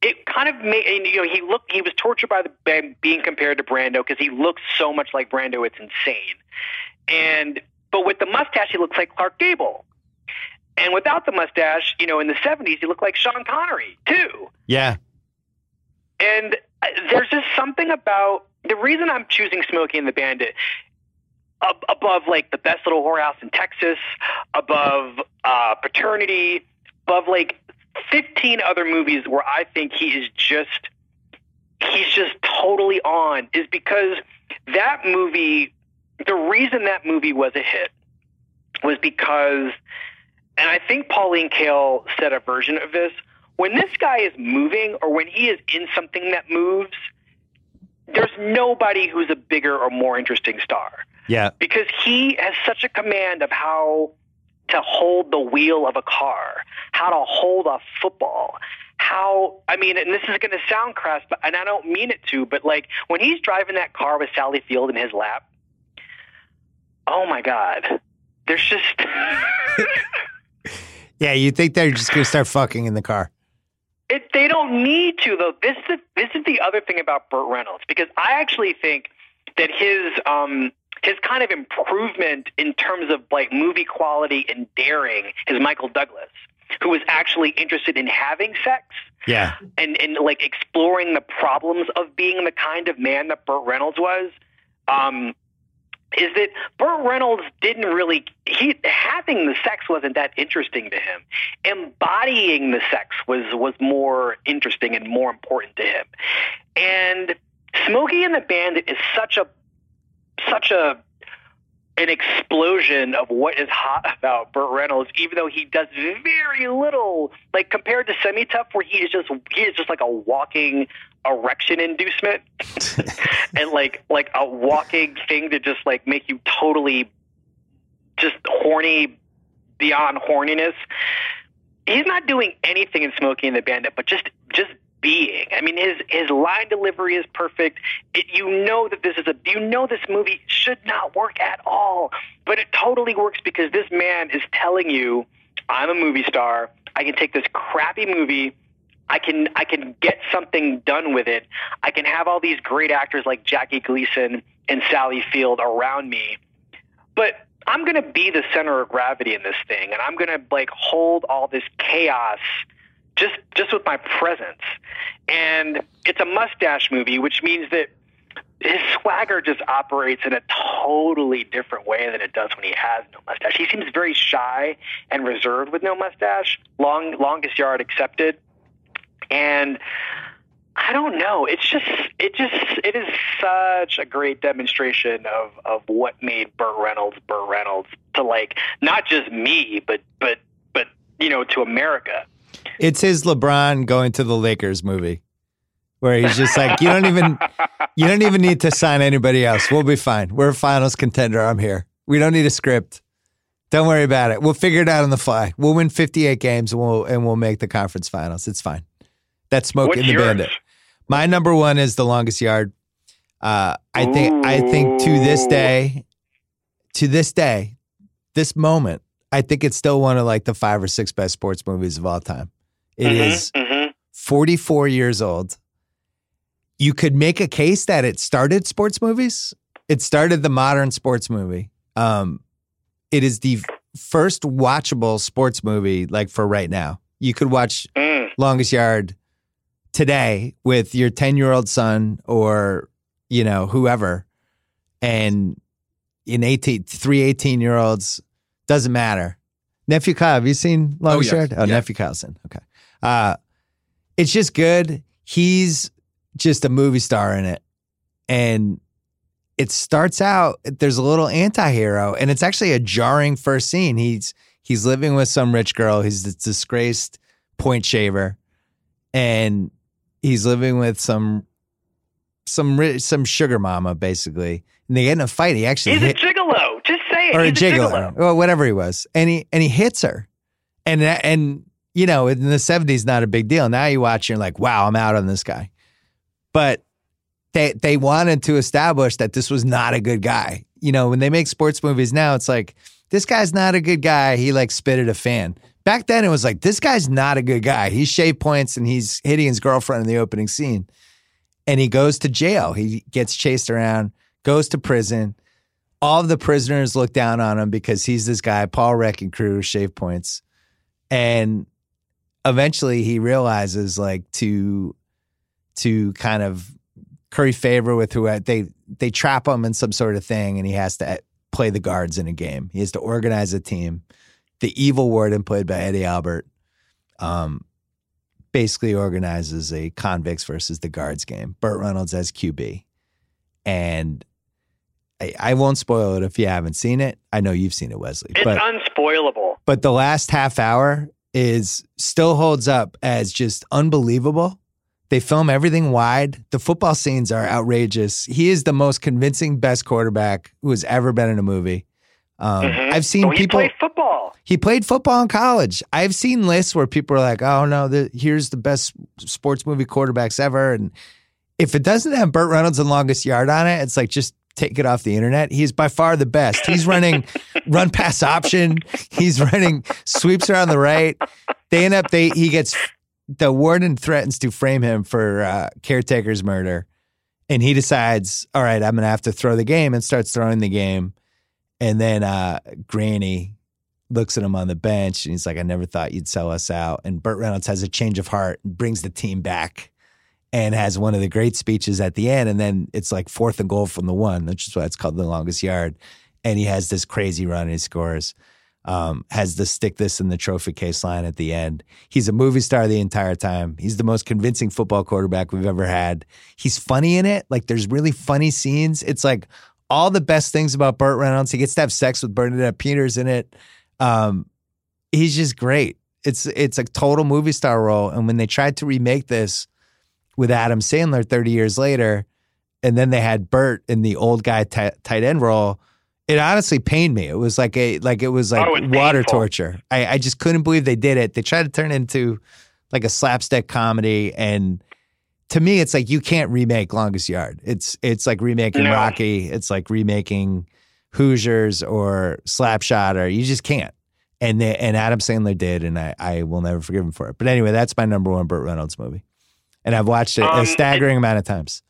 it kind of made and, you know he looked he was tortured by the by being compared to Brando because he looks so much like Brando it's insane, and but with the mustache he looks like Clark Gable. And without the mustache, you know, in the 70s, he looked like Sean Connery, too. Yeah. And uh, there's just something about the reason I'm choosing Smokey and the Bandit above like the best little whorehouse in Texas, above uh, Paternity, above like 15 other movies where I think he is just he's just totally on is because that movie the reason that movie was a hit was because and I think Pauline Kael said a version of this when this guy is moving or when he is in something that moves there's nobody who's a bigger or more interesting star Yeah. because he has such a command of how to hold the wheel of a car, how to hold a football, how I mean, and this is going to sound crass, but and I don't mean it to, but like when he's driving that car with Sally Field in his lap, oh my god, there's just Yeah. You think they're just going to start fucking in the car? It, they don't need to though. This is this is the other thing about Burt Reynolds because I actually think that his um his kind of improvement in terms of like movie quality and daring is Michael Douglas, who was actually interested in having sex Yeah. and and like exploring the problems of being the kind of man that Burt Reynolds was. Um, is that Burt Reynolds didn't really he having the sex wasn't that interesting to him. Embodying the sex was was more interesting and more important to him. And Smokey and the Bandit is such a such a an explosion of what is hot about Burt Reynolds, even though he does very little, like compared to Semi Tough, where he is just he is just like a walking erection inducement, and like like a walking thing to just like make you totally just horny beyond horniness. He's not doing anything in Smokey and the Bandit, but just just being. I mean, his his line delivery is perfect. It, you know that this is a you know this movie should not work at all, but it totally works because this man is telling you, I'm a movie star. I can take this crappy movie. I can I can get something done with it. I can have all these great actors like Jackie Gleason and Sally Field around me. But I'm going to be the center of gravity in this thing and I'm going to like hold all this chaos just just with my presence. And it's a mustache movie, which means that his swagger just operates in a totally different way than it does when he has no mustache. He seems very shy and reserved with no mustache. Long longest yard accepted. And I don't know. It's just it just it is such a great demonstration of of what made Burt Reynolds Burt Reynolds to like not just me, but but but you know to America. It's his LeBron going to the Lakers movie, where he's just like, you don't even, you don't even need to sign anybody else. We'll be fine. We're a finals contender. I'm here. We don't need a script. Don't worry about it. We'll figure it out on the fly. We'll win 58 games and we'll and we'll make the conference finals. It's fine. That's Smokey What's and the yours? Bandit. My number one is the longest yard. Uh, I think I think to this day, to this day, this moment, I think it's still one of like the five or six best sports movies of all time. It is Mhm, mhm. 44 years old. You could make a case that it started sports movies. It started the modern sports movie. Um, it is the first watchable sports movie like for right now. You could watch Mm. Longest Yard today with your 10 year old son or, you know, whoever. And in 18, three 18 year olds, doesn't matter. Nephew Kyle, have you seen Longest yes. Yard? Oh, Yeah. Nephew Kyle's in. Okay. Uh, it's just good. He's just a movie star in it. And it starts out, there's a little anti hero, and it's actually a jarring first scene. He's he's living with some rich girl. He's a disgraced point shaver, and he's living with some some ri- some sugar mama basically. And they get in a fight. He actually He's a gigolo. It. or a gigolo, well, whatever he was, and he and he hits her, and and you know in the seventies not a big deal. Now you watch, you're like, wow, I'm out on this guy, but they they wanted to establish that this was not a good guy. You know, when they make sports movies now, it's like this guy's not a good guy. He like spit at a fan. Back then, it was like this guy's not a good guy. He's shaved points and he's hitting his girlfriend in the opening scene, and he goes to jail. He gets chased around, goes to prison all the prisoners look down on him because he's this guy, Paul Wrecking Crew, shave points. and eventually he realizes like to to kind of curry favor with who they they trap him in some sort of thing, and he has to play the guards in a game. He has to organize a team. The evil warden, played by Eddie Albert, um, basically organizes a convicts versus the guards game. Burt Reynolds as QB, and I, I, won't spoil it if you haven't seen it. I know you've seen it, Wesley. It's but, unspoilable. But the last half hour is still holds up as just unbelievable. They film everything wide. The football scenes are outrageous. He is the most convincing best quarterback who has ever been in a movie. Um, mm-hmm. I've seen oh, people. He played football. He played football in college. I've seen lists where people are like, "Oh no, the, here's the best sports movie quarterbacks ever," and if it doesn't have Burt Reynolds and longest yard on it, it's like just take it off the internet. He's by far the best. He's running run pass option. He's running sweeps around the right. They end up they he gets the warden threatens to frame him for uh, caretaker's murder, and he decides, all right, I'm gonna have to throw the game, and starts throwing the game, and then uh, Granny looks at him on the bench, and he's like, I never thought you'd sell us out, and Burt Reynolds has a change of heart and brings the team back and has one of the great speeches at the end. And then it's like fourth and goal from the one, which is why it's called the longest yard. And he has this crazy run and he scores. Um, has the stick this in the trophy case line at the end. He's a movie star the entire time. He's the most convincing football quarterback we've ever had. He's funny in it. Like there's really funny scenes. It's like all the best things about Burt Reynolds. He gets to have sex with Bernadette Peters in it. Um, he's just great. It's it's a total movie star role. And when they tried to remake this, with Adam Sandler 30 years later, and then they had Burt in the old guy t- tight end role. It honestly pained me. It was like a like it was oh, like oh, water painful. torture. I, I just couldn't believe they did it. They tried to turn it into like a slapstick comedy, and to me, it's like you can't remake Longest Yard. It's it's like remaking no. Rocky. It's like remaking Hoosiers or Slapshot, or you just can't. And they, and Adam Sandler did, and I, I will never forgive him for it. But anyway, that's my number one Burt Reynolds movie and I've watched it um, a staggering it, amount of times.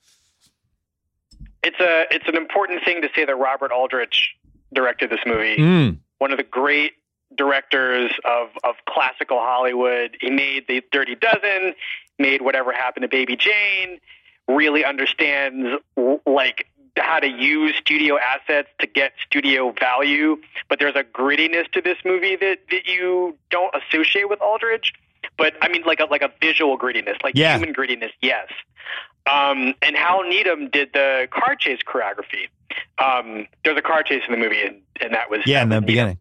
It's a it's an important thing to say that Robert Aldrich directed this movie. Mm. One of the great directors of of classical Hollywood. He made the Dirty Dozen, made Whatever Happened to Baby Jane. Really understands like how to use studio assets to get studio value, but there's a grittiness to this movie that, that you don't associate with Aldrich but I mean like a like a visual grittiness, like yeah. human grittiness, yes. Um, and Hal Needham did the car chase choreography. Um, there's a car chase in the movie, and, and that was yeah in the beginning.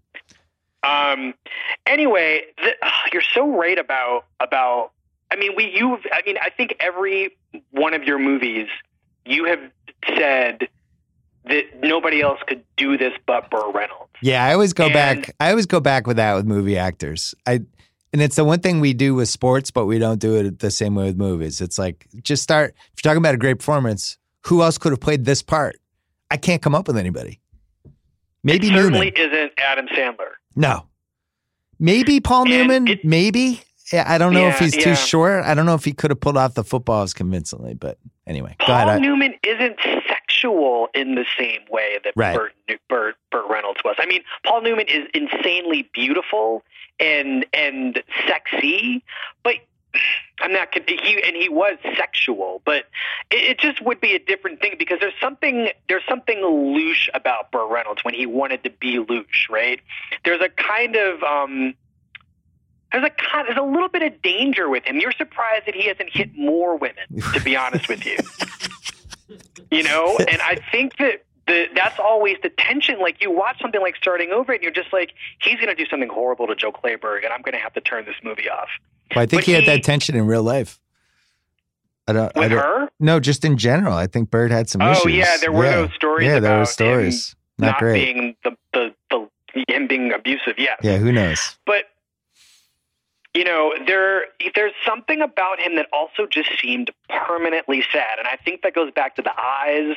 Um, anyway, the, uh, you're so right about about. I mean, we you've. I mean, I think every one of your movies, you have said that nobody else could do this but Burt Reynolds. Yeah, I always go and, back. I always go back with that with movie actors. I and it's the one thing we do with sports, but we don't do it the same way with movies. It's like just start. If you're talking about a great performance, who else could have played this part? I can't come up with anybody. Maybe it certainly Newman. isn't Adam Sandler. No. Maybe Paul and Newman. It, maybe. I don't know yeah, if he's yeah. too short. I don't know if he could have pulled off the football as convincingly, but anyway. Paul. Newman isn't sexual in the same way that right. Burt, Burt, Burt Reynolds was. I mean, Paul Newman is insanely beautiful and and sexy, but I'm not he and he was sexual, but it, it, just would be a different thing because there's something there's something louche about Burt Reynolds when he wanted to be louche, right? There's a kind of um, there's a kind, there's a little bit of danger with him. You're surprised that he hasn't hit more women, to be honest with you. you know, and I think that the, that's always the tension. Like you watch something like Starting Over, and you're just like, he's going to do something horrible to Jill Clayburgh, and I'm going to have to turn this movie off. Well, I think he, he, had that tension in real life. I don't, with I don't, her? No, just in general. I think Burt had some oh, issues. Oh yeah, there were yeah. those stories. Yeah, there were stories. Not, not great. being the, the the him being abusive. Yeah. Yeah. Who knows? But you know, there there's something about him that also just seemed permanently sad, and I think that goes back to the eyes.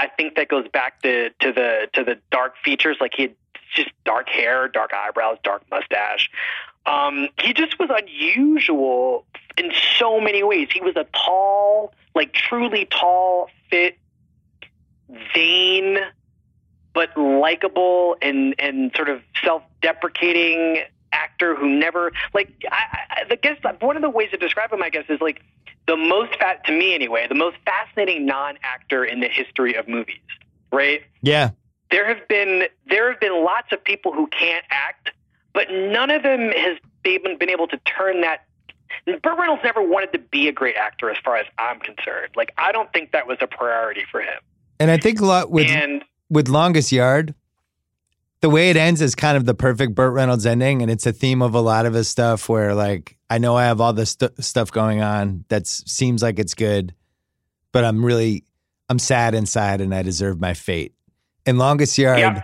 I think that goes back to to the to the dark features, like he had just dark hair, dark eyebrows, dark mustache. Um, he just was unusual in so many ways. He was a tall, like truly tall, fit, vain, but likable and and sort of self-deprecating actor actor who never like. I, I, the guess one of the ways to describe him, I guess, is like the most fat to me anyway, the most fascinating non-actor in the history of movies. Right? Yeah. There have been there have been lots of people who can't act, but none of them has been been able to turn that Burt Reynolds never wanted to be a great actor, as far as I'm concerned. Like, I don't think that was a priority for him. And I think a lot with and with Longest Yard, the way it ends is kind of the perfect Burt Reynolds ending, and it's a theme of a lot of his stuff. Where like, I know I have all this st- stuff going on that seems like it's good, but I'm really I'm sad inside, and I deserve my fate. In Longest Yard. yeah,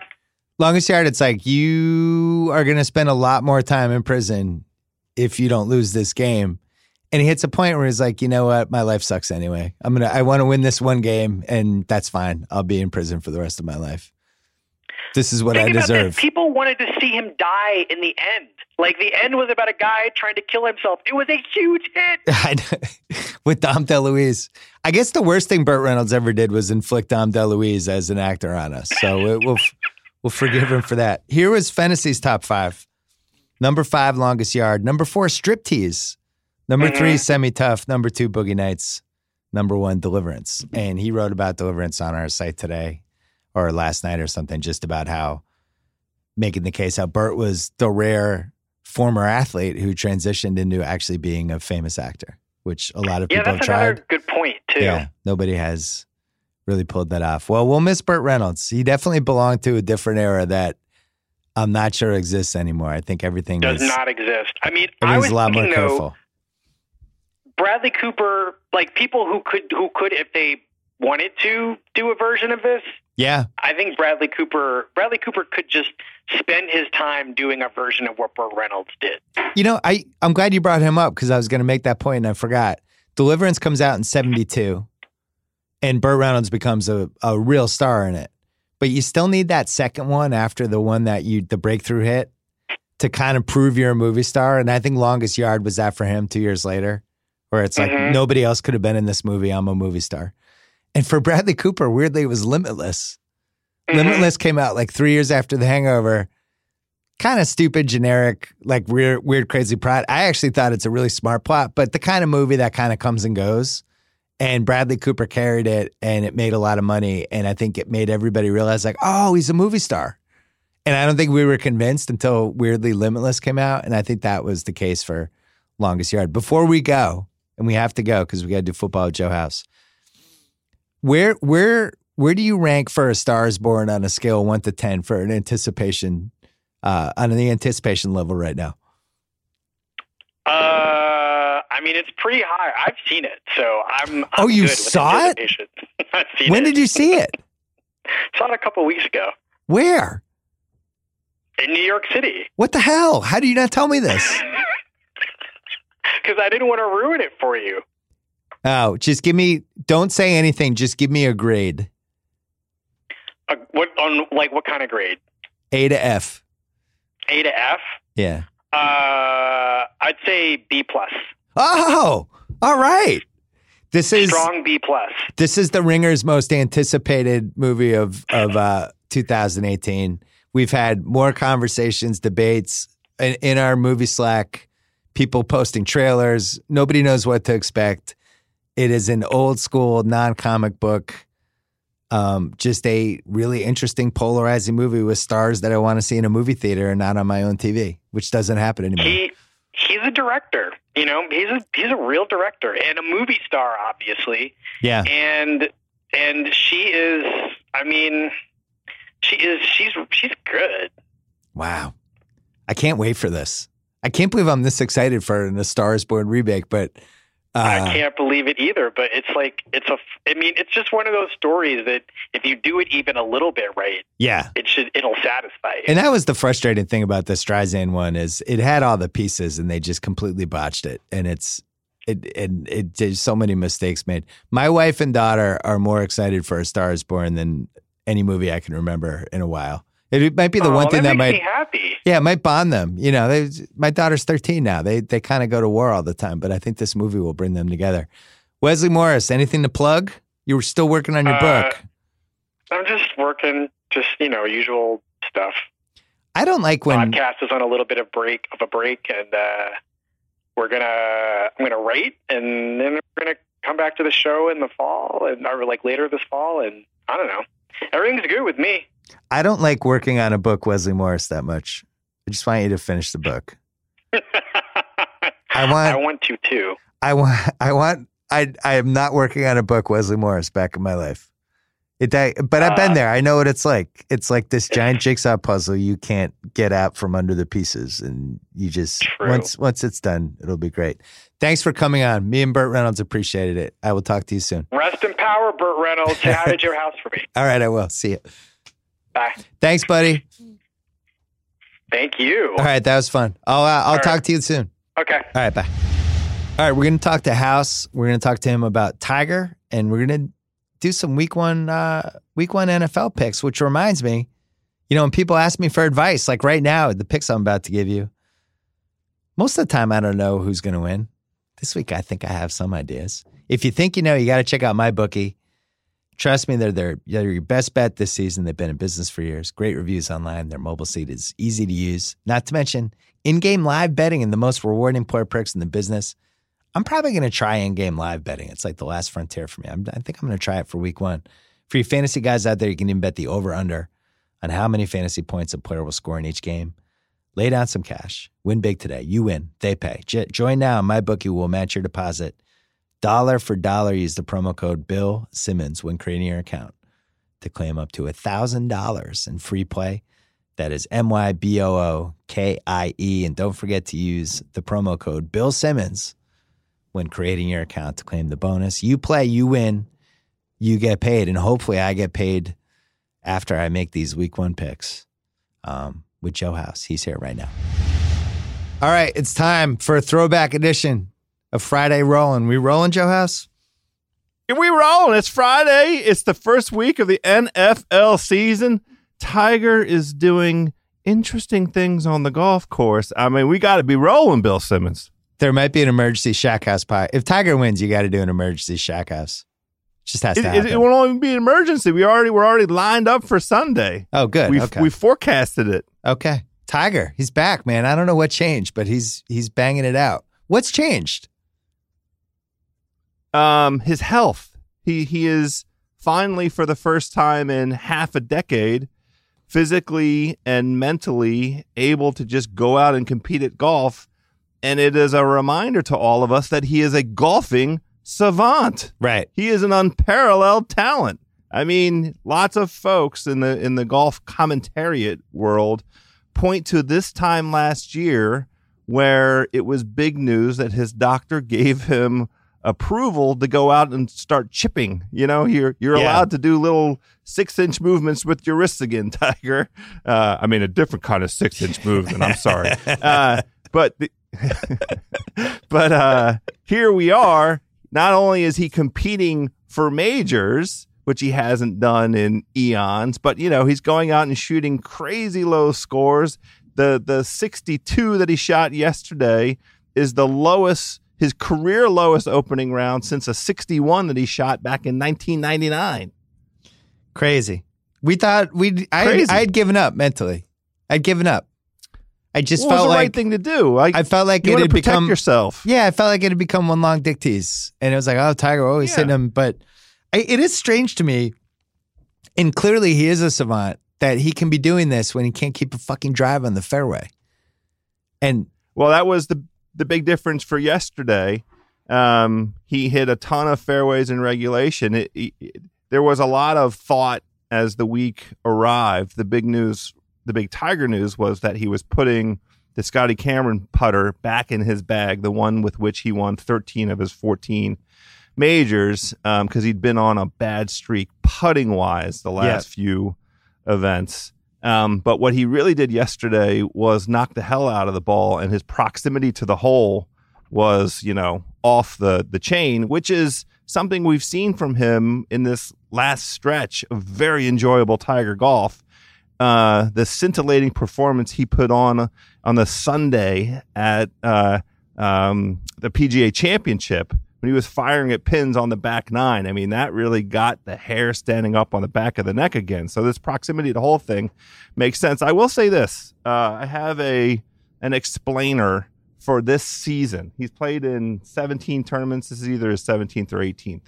Longest Yard, it's like you are going to spend a lot more time in prison if you don't lose this game. And he hits a point where he's like, you know what, my life sucks anyway. I'm gonna, I want to win this one game, and that's fine. I'll be in prison for the rest of my life. This is what think I deserve. People wanted to see him die in the end. Like the end was about a guy trying to kill himself. It was a huge hit. With Dom DeLuise. I guess the worst thing Burt Reynolds ever did was inflict Dom DeLuise as an actor on us. So it, we'll we'll forgive him for that. Here was Fennessey's top five. Number five, Longest Yard. Number four, Striptease. Number Mhm. three, Semi Tough. Number two, Boogie Nights. Number one, Deliverance. And he wrote about Deliverance on our site today or last night or something, just about how making the case how Burt was the rare former athlete who transitioned into actually being a famous actor, which a lot of Yeah, people have that's tried. another good point too. Yeah, nobody has really pulled that off. Well, we'll miss Burt Reynolds. He definitely belonged to a different era that I'm not sure exists anymore. I think everything Does is not exist. I mean, I was a lot more though, careful. Bradley Cooper, like people who could who could if they wanted to do a version of this. Yeah, I think Bradley Cooper Bradley Cooper could just spend his time doing a version of what Burt Reynolds did. you know, I I'm glad you brought him up because I was going to make that point and I forgot. Deliverance comes out in '72, and Burt Reynolds becomes a a real star in it. But you still need that second one after the one that you the breakthrough hit to kind of prove you're a movie star. And I think Longest Yard was that for him two years later, where it's like Mhm. nobody else could have been in this movie. I'm a movie star. And for Bradley Cooper, weirdly, it was Limitless. Mhm. Limitless came out like three years after The Hangover. Kind of stupid, generic, like weird, weird, crazy plot. I actually thought it's a really smart plot, but the kind of movie that kind of comes and goes. And Bradley Cooper carried it, and it made a lot of money. And I think it made everybody realize, like, oh, he's a movie star. And I don't think we were convinced until weirdly Limitless came out. And I think that was the case for Longest Yard. Before we go, and we have to go because we got to do football with Joe House. Where where where do you rank for a stars Born on a scale of one to ten for an anticipation uh, on the anticipation level right now? Uh, I mean, it's pretty high. I've seen it, so I'm. I'm Oh, you saw it? I've seen When it. did you see it? Saw it a couple weeks ago Where? in New York City What the hell? How do you not tell me this? because I didn't want to ruin it for you. Oh, just give me. Don't say anything. Just give me a grade. Uh, what on like what kind of grade? A to F. A to F. Yeah. Uh, I'd say B plus. Oh, all right. This is Strong B plus. this is the Ringer's most anticipated movie of of uh, 2018. We've had more conversations, debates in, in our movie Slack. People posting trailers. Nobody knows what to expect. It is an old school non comic book, um, just a really interesting, polarizing movie with stars that I want to see in a movie theater and not on my own TV, which doesn't happen anymore. He he's a director. You know, he's a he's a real director and a movie star, obviously. yeah. And and she is. I mean, she is. She's she's good. Wow. I can't wait for this. I can't believe I'm this excited for an A Star is Born remake, but uh, I can't believe it either. But it's like it's a. I mean, it's just one of those stories that if you do it even a little bit right, yeah. it should it'll satisfy you. And that was the frustrating thing about the Streisand one is it had all the pieces and they just completely botched it. And it's it and it there's so many mistakes made. My wife and daughter are more excited for A Star is Born than any movie I can remember in a while. It, might be the oh, one thing that, makes might me happy. Yeah, it might bond them. You know, they, my daughter's 13 now. They they kind of go to war all the time, but I think this movie will bring them together. Wesley Morris, anything to plug? You were still working on your Uh, book. I'm just working, just you know, usual stuff. I don't like when podcast is on a little bit of break of a break, and uh, we're gonna I'm gonna write, and then we're gonna come back to the show in the fall, and or like later this fall, and I don't know. Everything's good with me. I don't like working on a book, Wesley Morris, that much. I just want you to finish the book. I want. I want to too. I want. I want. I. I am not working on a book, Wesley Morris, back in my life. It, I, but I've been uh, there. I know what it's like. It's like this giant jigsaw puzzle you can't get out from under the pieces, and you just true. once once it's done, it'll be great. Thanks for coming on. Me and Burt Reynolds appreciated it. I will talk to you soon. Rest in power, Burt Reynolds. Hi to your house for me. All right, I will. See you. Bye. Thanks, buddy. Thank you. All right, that was fun. I'll uh, I'll All talk right. to you soon. Okay. All right, bye. All right, we're gonna talk to House. We're gonna talk to him about Tiger, and we're gonna do some week one uh, week one NFL picks. Which reminds me, you know, when people ask me for advice, like right now, the picks I'm about to give you, most of the time I don't know who's gonna win. This week, I think I have some ideas. If you think you know, you got to check out MyBookie. Trust me, they're, they're, they're your best bet this season. They've been in business for years. Great reviews online. Their mobile seat is easy to use. Not to mention in game live betting and the most rewarding player perks in the business. I'm probably going to try in game live betting. It's like the last frontier for me. I'm, i think I'm going to try it for week one. For you fantasy guys out there, you can even bet the over under on how many fantasy points a player will score in each game. Lay down some cash. Win big today. You win. They pay. J- join now. MyBookie will match your deposit Dollar for dollar, use the promo code Bill Simmons when creating your account to claim up to $1,000 in free play. That is M Y B O O K I E. And don't forget to use the promo code Bill Simmons when creating your account to claim the bonus. You play, you win, you get paid. And hopefully, I get paid after I make these week one picks um, with Joe House. He's here right now. All right, it's time for a throwback edition a Friday rolling. We rolling, Joe House? We rolling. It's Friday. It's the first week of the NFL season. Tiger is doing interesting things on the golf course. I mean, we got to be rolling, Bill Simmons. There might be an emergency shack house pie. If Tiger wins, you got to do an emergency shack house. Just has it, to happen. It, it won't even be an emergency. We already we're already lined up for Sunday. Oh, good. We okay. we forecasted it. Okay, Tiger, he's back, man. I don't know what changed, but he's he's banging it out. What's changed? Um, his health. He he is finally, for the first time in half a decade, physically and mentally able to just go out and compete at golf. And it is a reminder to all of us that he is a golfing savant. Right. He is an unparalleled talent. I mean, lots of folks in the in the golf commentariat world point to this time last year where it was big news that his doctor gave him approval to go out and start chipping. You know, you're you're yeah. allowed to do little six inch movements with your wrists again, Tiger. Uh, I mean, a different kind of six inch movement. I'm sorry, uh, but the, but uh, here we are. Not only is he competing for majors, which he hasn't done in eons, but you know he's going out and shooting crazy low scores. The the 62 that he shot yesterday is the lowest his career lowest opening round since a 61 that he shot back in 1999. Crazy. We thought we I I had given up mentally. I'd given up. I just well, felt the like right thing to do. I, I felt like you it had protect become yourself. Yeah, I felt like it had become one long dick tease, and it was like, oh, Tiger always yeah. hitting him. But I, it is strange to me, and clearly he is a savant that he can be doing this when he can't keep a fucking drive on the fairway. And well, that was the the big difference for yesterday. Um, he hit a ton of fairways in regulation. It, it, it, there was a lot of thought as the week arrived. The big news, the big Tiger news, was that he was putting the Scotty Cameron putter back in his bag, the one with which he won 13 of his 14 majors, because um, he'd been on a bad streak putting wise the last yeah. few events. Um, but what he really did yesterday was knock the hell out of the ball, and his proximity to the hole was, you know, off the the chain, which is something we've seen from him in this last stretch of very enjoyable Tiger golf. Uh, the scintillating performance he put on on the Sunday at uh, um, the PGA Championship when he was firing at pins on the back nine. I mean, that really got the hair standing up on the back of the neck again. So this proximity to the whole thing makes sense. I will say this: uh, I have a an explainer for this season. He's played in 17 tournaments. This is either his 17th or 18th,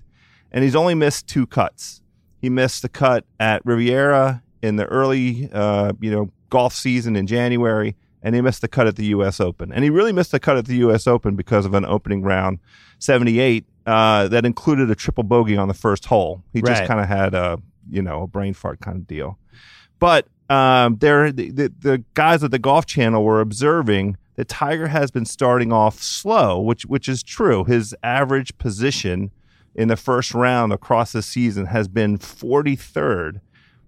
and he's only missed two cuts. He missed the cut at Riviera in the early, uh, you know, golf season in January, and he missed the cut at the U.S. Open. And he really missed the cut at the U.S. Open because of an opening round 78 uh, that included a triple bogey on the first hole. He just kind of had a, you know, a brain fart kind of deal. But um, there, the, the, the guys at the Golf Channel were observing that Tiger has been starting off slow, which which is true. His average position in the first round across the season has been 43rd.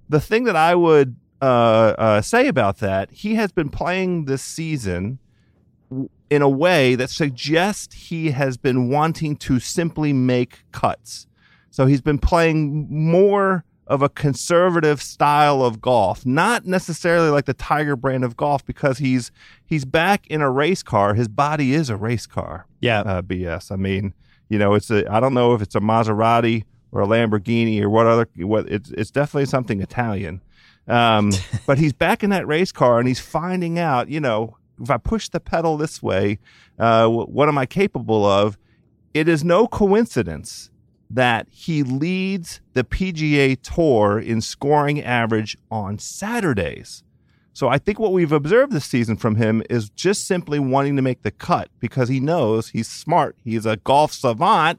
The thing that I would uh, uh, say about that, he has been playing this season in a way that suggests he has been wanting to simply make cuts. So he's been playing more of a conservative style of golf, not necessarily like the Tiger brand of golf, because he's he's back in a race car. His body is a race car. Yeah. Uh, BS. I mean, you know, it's a. I don't know if it's a Maserati or a Lamborghini or what other. What it's it's definitely something Italian. Um, but he's back in that race car and he's finding out. You know, if I push the pedal this way, uh, what am I capable of? It is no coincidence that he leads the PGA Tour in scoring average on Saturdays. So I think what we've observed this season from him is just simply wanting to make the cut because he knows he's smart. He's a golf savant.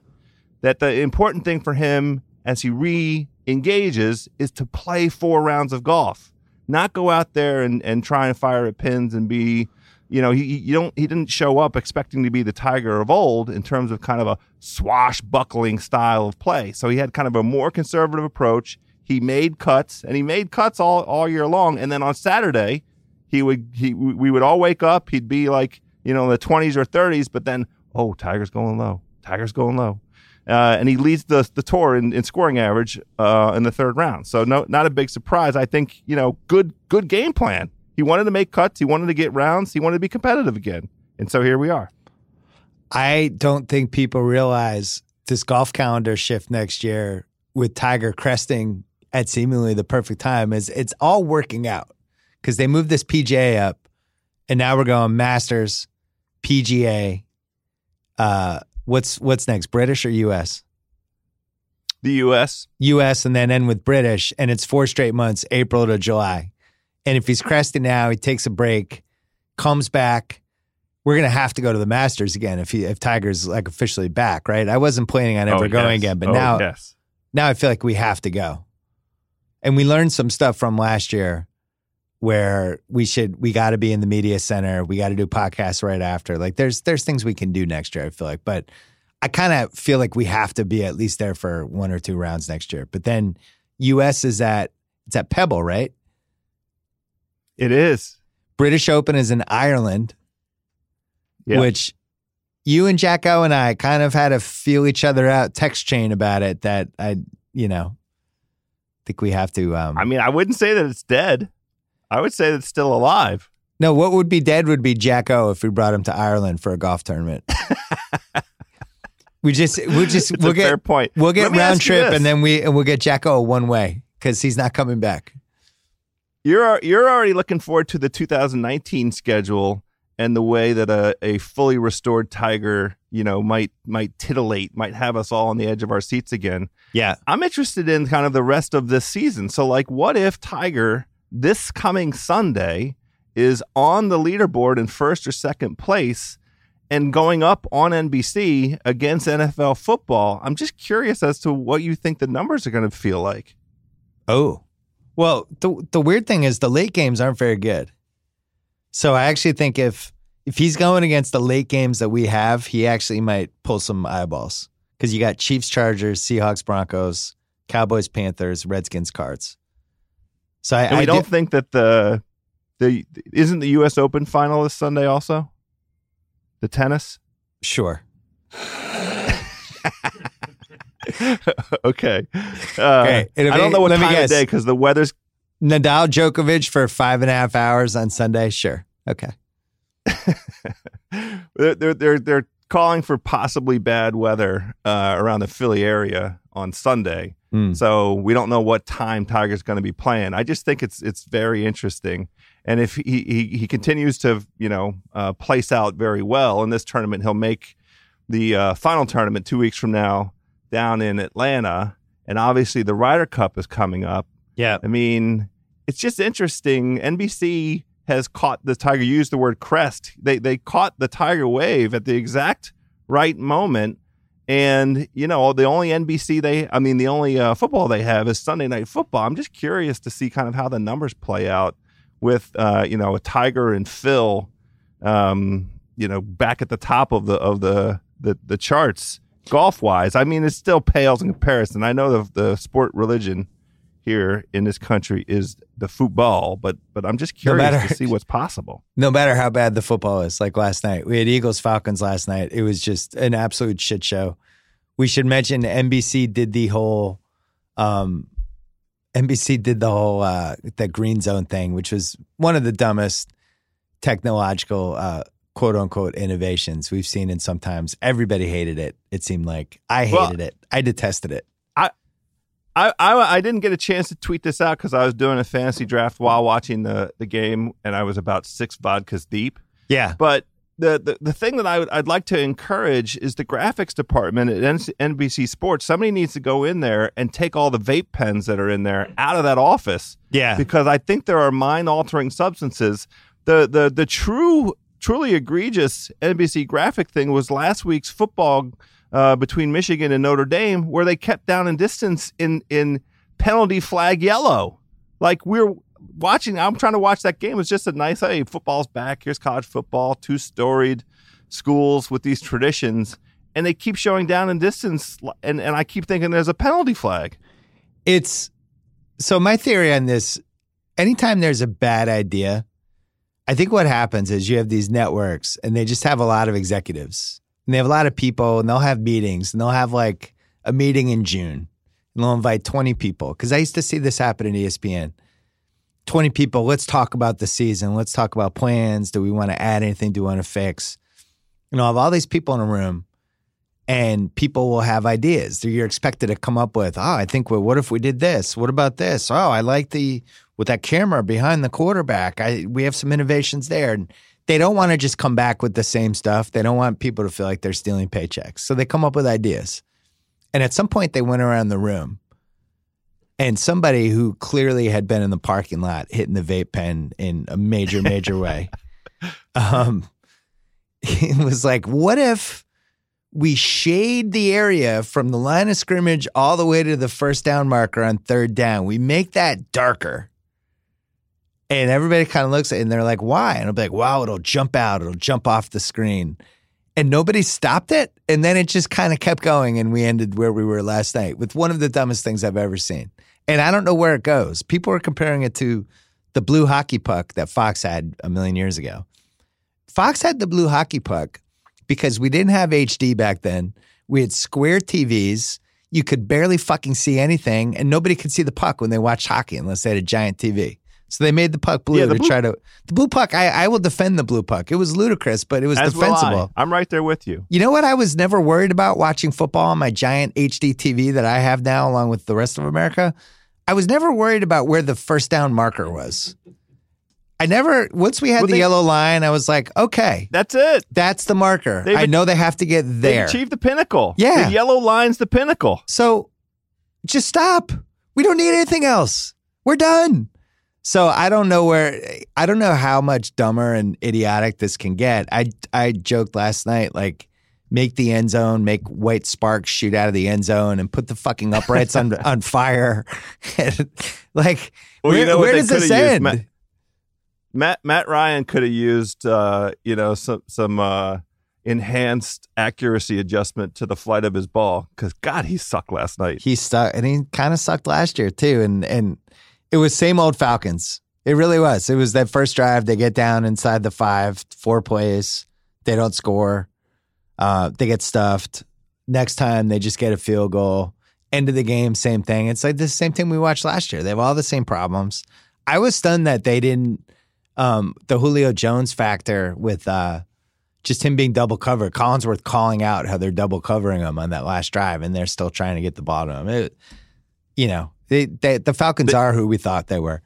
That the important thing for him as he re engages is to play four rounds of golf, not go out there and, and try and fire at pins and be, you know, he you don't he didn't show up expecting to be the Tiger of old in terms of kind of a swashbuckling style of play. So he had kind of a more conservative approach. He made cuts and he made cuts all, all year long. And then on Saturday, he would he we would all wake up. He'd be like you know in the twenties or thirties, but then oh Tiger's going low. Tiger's going low. Uh, and he leads the the tour in, in scoring average uh, in the third round. So no, not a big surprise. I think you know good good game plan. He wanted to make cuts. He wanted to get rounds. He wanted to be competitive again. And so here we are. I don't think people realize this golf calendar shift next year with Tiger cresting at seemingly the perfect time is it's all working out because they moved this PGA up and now we're going Masters, PGA. Uh, what's what's next? British or US? The U.S. US and then end with British, and it's four straight months, April to July. And if he's cresting now, he takes a break, comes back. We're gonna have to go to the Masters again if he if Tiger's like officially back, right? I wasn't planning on ever Oh, going yes. again, but Oh, now yes. now I feel like we have to go. And we learned some stuff from last year where we should we got to be in the media center, we got to do podcasts right after. Like there's there's things we can do next year, I feel like. But I kind of feel like we have to be at least there for one or two rounds next year. But then US is at it's at Pebble, right? It is. British Open is in Ireland, Yeah. which you and Jacko and I kind of had to feel each other out text chain about it that I, you know, think we have to um I mean, I wouldn't say that it's dead. I would say that it's still alive. No, what would be dead would be Jacko if we brought him to Ireland for a golf tournament. we just we'll just It's we'll a fair get point. we'll get round trip and then we and we'll get Jacko one way because he's not coming back. You're you're already looking forward to the 2019 schedule and the way that a, a fully restored Tiger, you know, might might titillate, might have us all on the edge of our seats again. Yeah. I'm interested in kind of the rest of this season. So, like, what if Tiger this coming Sunday is on the leaderboard in first or second place and going up on NBC against NFL football? I'm just curious as to what you think the numbers are going to feel like. Oh. Well, the the weird thing is the late games aren't very good. So I actually think if if he's going against the late games that we have, he actually might pull some eyeballs because you got Chiefs, Chargers, Seahawks, Broncos, Cowboys, Panthers, Redskins, Cards. So I, I don't do- think that the the isn't the U.S. Open final this Sunday also the tennis. sure. okay. Uh, Okay, I don't know what time guess. of day because the weather's Nadal Djokovic for five and a half hours on Sunday. Sure. Okay. they're they're they're, they're calling for possibly bad weather uh, around the Philly area on Sunday. Mm. So we don't know what time Tiger's going to be playing. I just think it's it's very interesting. And if he he, he continues to you know uh, place out very well in this tournament, he'll make the uh, final tournament two weeks from now down in Atlanta. And obviously the Ryder Cup is coming up. Yeah. I mean, it's just interesting. NBC has caught the Tiger. Used the word crest. They they caught the Tiger wave at the exact right moment. And you know, the only NBC they, I mean, the only uh, football they have is Sunday Night Football. I'm just curious to see kind of how the numbers play out with, uh, you know, a Tiger and Phil, um, you know, back at the top of the of the the, the charts golf wise. I mean, it still pales in comparison. I know the the sport religion here in this country is the football, but but I'm just No curious matter- to see what's possible. No matter how bad the football is, like last night, we had Eagles Falcons last night. It was just an absolute shit show. We should mention NBC did the whole, um, NBC did the whole uh, that green zone thing, which was one of the dumbest technological uh, quote unquote innovations we've seen. And sometimes everybody hated it. It seemed like I hated Well- it. I detested it. I, I I didn't get a chance to tweet this out because I was doing a fantasy draft while watching the the game, and I was about six vodkas deep. Yeah, But the the, the thing that I would, I'd like to encourage is the graphics department at NBC Sports. Somebody needs to go in there and take all the vape pens that are in there out of that office yeah. because I think there are mind altering substances. The the the true truly egregious NBC graphic thing was last week's football uh, between Michigan and Notre Dame, where they kept down in distance in in penalty flag yellow. Like we're watching, I'm trying to watch that game. It's just a nice, hey, football's back. Here's college football, two storied schools with these traditions, and they keep showing down in distance, and and I keep thinking there's a penalty flag. It's so my theory on this anytime there's a bad idea, I think what happens is you have these networks and they just have a lot of executives and they have a lot of people and they'll have meetings and they'll have like a meeting in June and they'll invite 20 people. Cause I used to see this happen in E ESPN. 20 people, let's talk about the season. Let's talk about plans. Do we want to add anything? Do we want to fix? You know, I have all these people in a room and people will have ideas that you're expected to come up with. Oh, I think, well, what if we did this? What about this? Oh, I like the with that camera behind the quarterback. I we have some innovations there. And they don't want to just come back with the same stuff. They don't want people to feel like they're stealing paychecks. So they come up with ideas. And at some point they went around the room and somebody who clearly had been in the parking lot hitting the vape pen in a major, major way. Um it was like, what if we shade the area from the line of scrimmage all the way to the first down marker on third down. We make that darker. And everybody kind of looks at it and they're like, why? And I'll be like, wow, it'll jump out, it'll jump off the screen. And nobody stopped it. And then it just kind of kept going. And we ended where we were last night with one of the dumbest things I've ever seen. And I don't know where it goes. People are comparing it to the blue hockey puck that Fox had a million years ago. Fox had the blue hockey puck because we didn't have HD back then. We had square TVs. You could barely fucking see anything, and nobody could see the puck when they watched hockey unless they had a giant TV. So they made the puck blue Yeah, the to blue- try to. The blue puck, I, I will defend the blue puck. It was ludicrous, but it was As will I. defensible. I'm right there with you. You know what? I was never worried about watching football on my giant HD TV that I have now, along with the rest of America. I was never worried about where the first down marker was. I never, once we had Well, the they- yellow line, I was like, okay, That's it. that's the marker. They've I know they have to get there. Achieved the pinnacle. Yeah. The yellow line's the pinnacle. So just stop. We don't need anything else. We're done. So I don't know where I don't know how much dumber and idiotic this can get. I I joked last night like make the end zone, make white sparks shoot out of the end zone and put the fucking uprights on on fire. like Well, where, you know where does this end? Matt- Matt Matt Ryan could have used uh, you know some some uh, enhanced accuracy adjustment to the flight of his ball because God he sucked last night. he stuck and he kind of sucked last year too and and it was same old falcons. It really was. It was that first drive they get down inside the five four plays they don't score uh, they get stuffed. Next time they just get a field goal. End of the game same thing. It's like the same thing we watched last year. They have all the same problems. I was stunned that they didn't um, the julio jones factor with uh, just him being double covered. Collinsworth calling out how they're double covering him on that last drive, and they're still trying to get the him. It, you know, they, they, the Falcons are who we thought they were.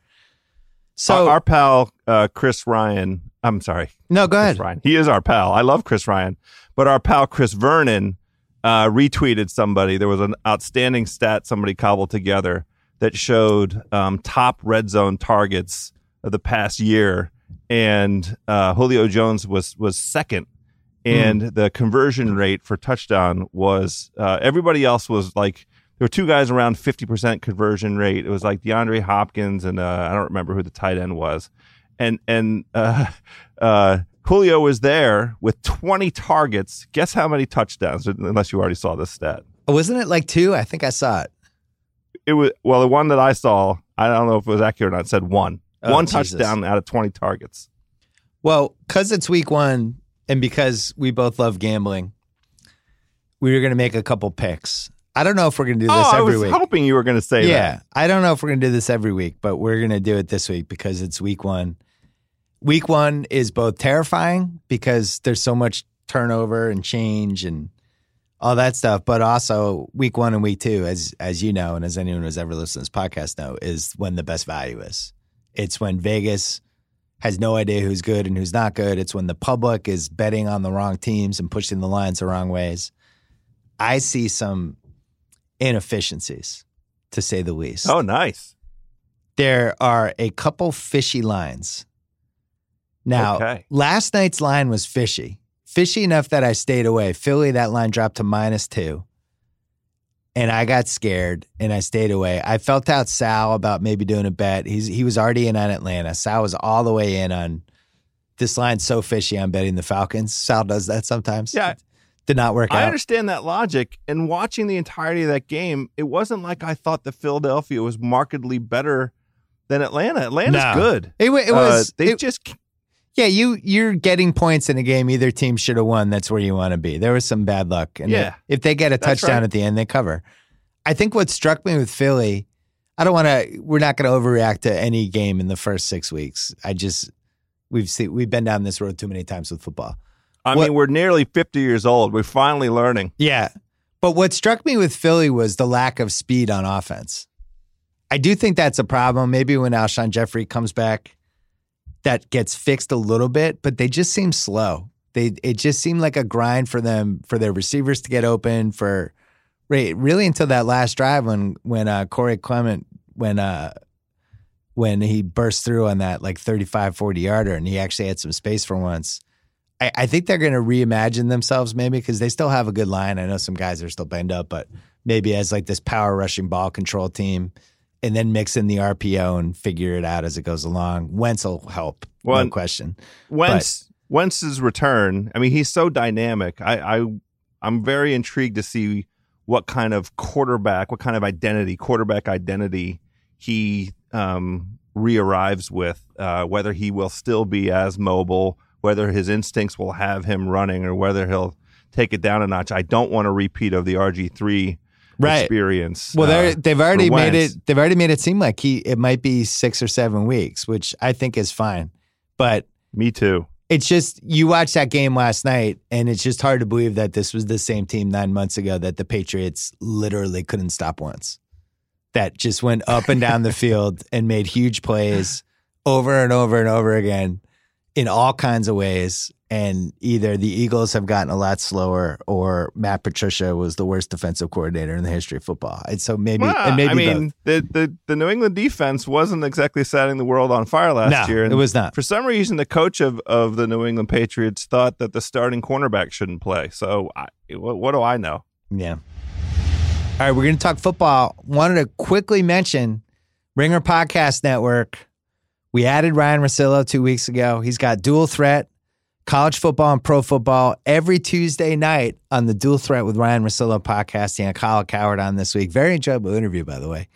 So our, our pal uh, Chris Ryan. I'm sorry. No, go ahead. Ryan. He is our pal. I love Chris Ryan, but our pal Chris Vernon uh, retweeted somebody. There was an outstanding stat somebody cobbled together that showed um, top red zone targets of the past year, and uh, Julio Jones was was second, and mm. the conversion rate for touchdown was uh, everybody else was like there were two guys around 50% conversion rate. It was like DeAndre Hopkins and uh, I don't remember who the tight end was. And and uh, uh, Julio was there with 20 targets. Guess how many touchdowns? Unless you already saw this stat. Wasn't it like two? I think I saw it. It was well, the one that I saw. I don't know if it was accurate or not. Said one, oh, one Jesus. touchdown out of 20 targets. Well, because it's week one, and because we both love gambling, we were going to make a couple picks. I don't know if we're going to do oh, this oh, every week. I was hoping you were going to say yeah, that. I don't know if we're going to do this every week, but we're going to do it this week because it's week one. Week one is both terrifying because there's so much turnover and change and all that stuff, but also week one and week two, as as you know, and as anyone who's ever listened to this podcast know, is when the best value is. It's when Vegas has no idea who's good and who's not good. It's when the public is betting on the wrong teams and pushing the lines the wrong ways. I see some inefficiencies, to say the least. Oh, nice. There are a couple fishy lines. Now, okay. last night's line was fishy. Fishy enough that I stayed away. Philly, that line dropped to minus two. And I got scared and I stayed away. I felt out Sal about maybe doing a bet. He's he was already in on Atlanta. Sal was all the way in on this line's so fishy. I'm betting the Falcons. Sal does that sometimes. Yeah, did not work I out. I understand that logic. And watching the entirety of that game, it wasn't like I thought the Philadelphia was markedly better than Atlanta. Atlanta's no. good. It, it was. Uh, they it, just. Yeah, you you're getting points in a game. Either team should have won. That's where you want to be. There was some bad luck, and yeah, if they get a touchdown right. at the end, they cover. I think what struck me with Philly, I don't want to. We're not going to overreact to any game in the first six weeks. I just we've seen we've been down this road too many times with football. I what, mean, we're nearly 50 years old. We're finally learning. Yeah. But what struck me with Philly was the lack of speed on offense. I do think that's a problem. Maybe when Alshon Jeffery comes back, that gets fixed a little bit, but they just seem slow. They it just seemed like a grind for them for their receivers to get open for really until that last drive when when uh, Corey Clement when uh when he burst through on that like 35 40 yarder and he actually had some space for once I, I think they're going to reimagine themselves maybe because they still have a good line. I know some guys are still banged up, but maybe as like this power rushing ball control team and then mix in the RPO and figure it out as it goes along. Wentz will help, well, no question. Wentz, but, Wentz's return, I mean, he's so dynamic. I, I, I'm very intrigued to see what kind of quarterback, what kind of identity, quarterback identity he um, re-arrives with, uh, whether he will still be as mobile whether his instincts will have him running or whether he'll take it down a notch. I don't want a repeat of the RG three right. experience. Well, uh, they've already made it. They've already made it seem like he it might be six or seven weeks, which I think is fine. But me too. It's just you watched that game last night, and it's just hard to believe that this was the same team nine months ago that the Patriots literally couldn't stop once. That just went up and down the field and made huge plays over and over and over again in all kinds of ways. And either the Eagles have gotten a lot slower, or Matt Patricia was the worst defensive coordinator in the history of football. And so maybe, well, and maybe I mean, the, the the New England defense wasn't exactly setting the world on fire last no, year. And it was not. For some reason, the coach of, of the New England Patriots thought that the starting cornerback shouldn't play. So I, what, what do I know? Yeah. All right, we're going to talk football. Wanted to quickly mention Ringer Podcast Network we added Ryen Russillo two weeks ago. He's got dual threat, college football and pro football every Tuesday night on the Dual Threat with Ryen Russillo podcast. He had Kyle Coward on this week. Very enjoyable interview, by the way.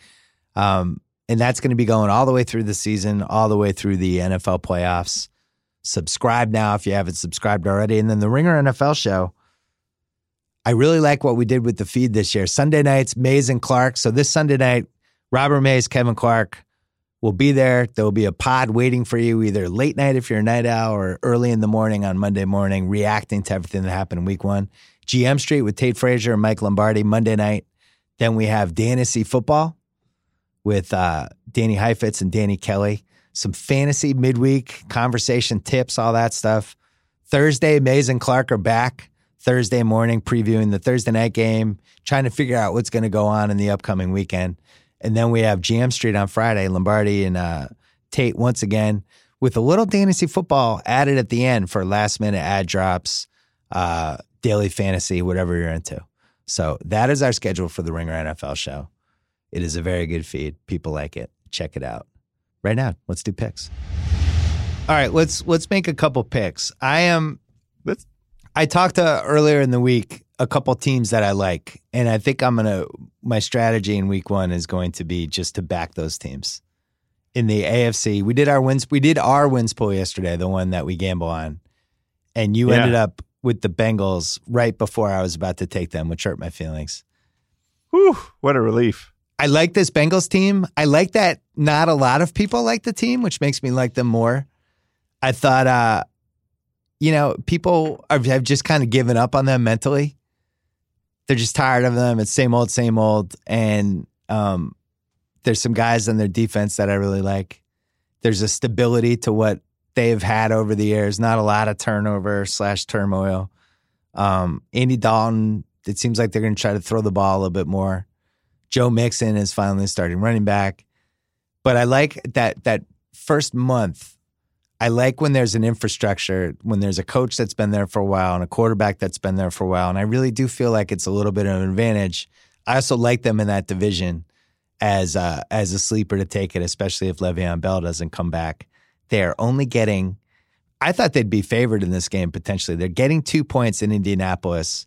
Um, and that's going to be going all the way through the season, all the way through the NFL playoffs. Subscribe now if you haven't subscribed already. And then the Ringer NFL show. I really like what we did with the feed this year. Sunday nights, Mays and Clark. So this Sunday night, Robert Mays, Kevin Clark We'll be there. There'll be a pod waiting for you, either late night if you're a night owl or early in the morning on Monday morning, reacting to everything that happened in week one. GM Street with Tate Frazier and Mike Lombardi Monday night. Then we have Fantasy Football with uh, Danny Heifetz and Danny Kelly. Some fantasy midweek conversation tips, all that stuff. Thursday, Mays and Clark are back. Thursday morning, previewing the Thursday night game, trying to figure out what's going to go on in the upcoming weekend. And then we have GM Street on Friday, Lombardi and uh, Tate once again with a little fantasy football added at the end for last minute ad drops, uh, daily fantasy, whatever you're into. So that is our schedule for the Ringer NFL show. It is a very good feed. People like it. Check it out. Right now, let's do picks. All right, let's let's make a couple picks. I am Let's I talked to earlier in the week a couple teams that I like, and I think I'm gonna my strategy in week one is going to be just to back those teams. In the AFC, we did our wins we did our wins pool yesterday, the one that we gamble on. And you Yeah. ended up with the Bengals right before I was about to take them, which hurt my feelings. whew, what a relief. I like this Bengals team. I like that not a lot of people like the team, which makes me like them more. I thought, uh, you know, people are, have just kind of given up on them mentally. They're just tired of them. It's same old, same old. And um, there's some guys on their defense that I really like. There's a stability to what they've had over the years. Not a lot of turnover slash turmoil. Um, Andy Dalton. It seems like they're going to try to throw the ball a little bit more. Joe Mixon is finally starting running back. But I like that that first month. I like when there's an infrastructure, when there's a coach that's been there for a while and a quarterback that's been there for a while. And I really do feel like it's a little bit of an advantage. I also like them in that division as uh, as a sleeper to take it, especially if Le'Veon Bell doesn't come back. They're only getting. I thought they'd be favored in this game potentially. They're getting two points in Indianapolis.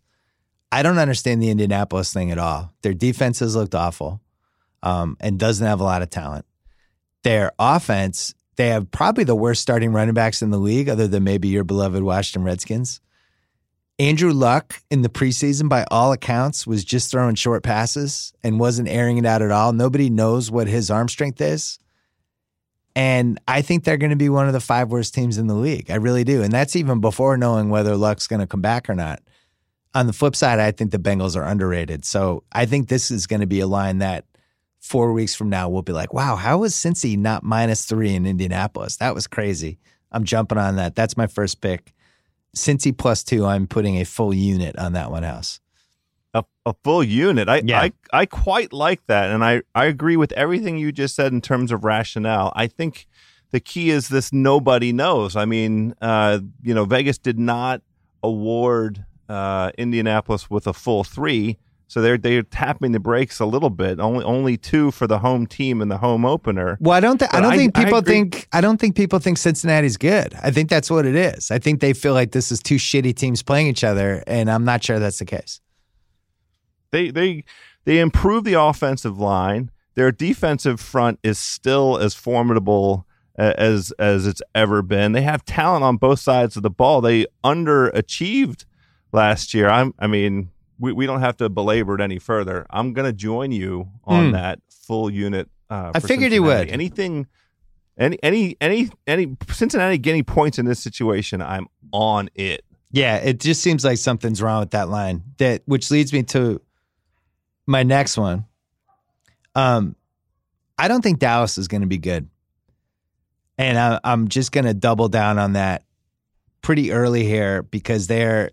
I don't understand the Indianapolis thing at all. Their defenses looked awful, um, and doesn't have a lot of talent. Their offense, they have probably the worst starting running backs in the league, other than maybe your beloved Washington Redskins. Andrew Luck in the preseason, by all accounts, was just throwing short passes and wasn't airing it out at all. Nobody knows what his arm strength is. And I think they're going to be one of the five worst teams in the league. I really do. And that's even before knowing whether Luck's going to come back or not. On the flip side, I think the Bengals are underrated. So I think this is going to be a line that four weeks from now we'll be like, wow, how was Cincy not minus three in Indianapolis? That was crazy. I'm jumping on that. That's my first pick. Cincy plus two, I'm putting a full unit on that one house. A, a full unit. I, Yeah. I I quite like that, and I I agree with everything you just said in terms of rationale. I think the key is this: nobody knows. I mean, uh, you know, Vegas did not award uh, Indianapolis with a full three, so they're they're tapping the brakes a little bit. Only only two for the home team in the home opener. Well, I don't. Th- I don't I- think people agree. think. I don't think people think Cincinnati's good. I think that's what it is. I think they feel like this is two shitty teams playing each other, and I'm not sure that's the case. they they they improve the offensive line. Their defensive front is still as formidable as as it's ever been. They have talent on both sides of the ball. They underachieved last year. I'm I mean, we, we don't have to belabor it any further. I'm gonna join you on Hmm. that full unit. Uh, I figured you would. Anything, any any any any Cincinnati getting points in this situation, I'm on it. Yeah, it just seems like something's wrong with that line. That which leads me to my next one. Um, I don't think Dallas is going to be good, and I, I'm just going to double down on that pretty early here because they're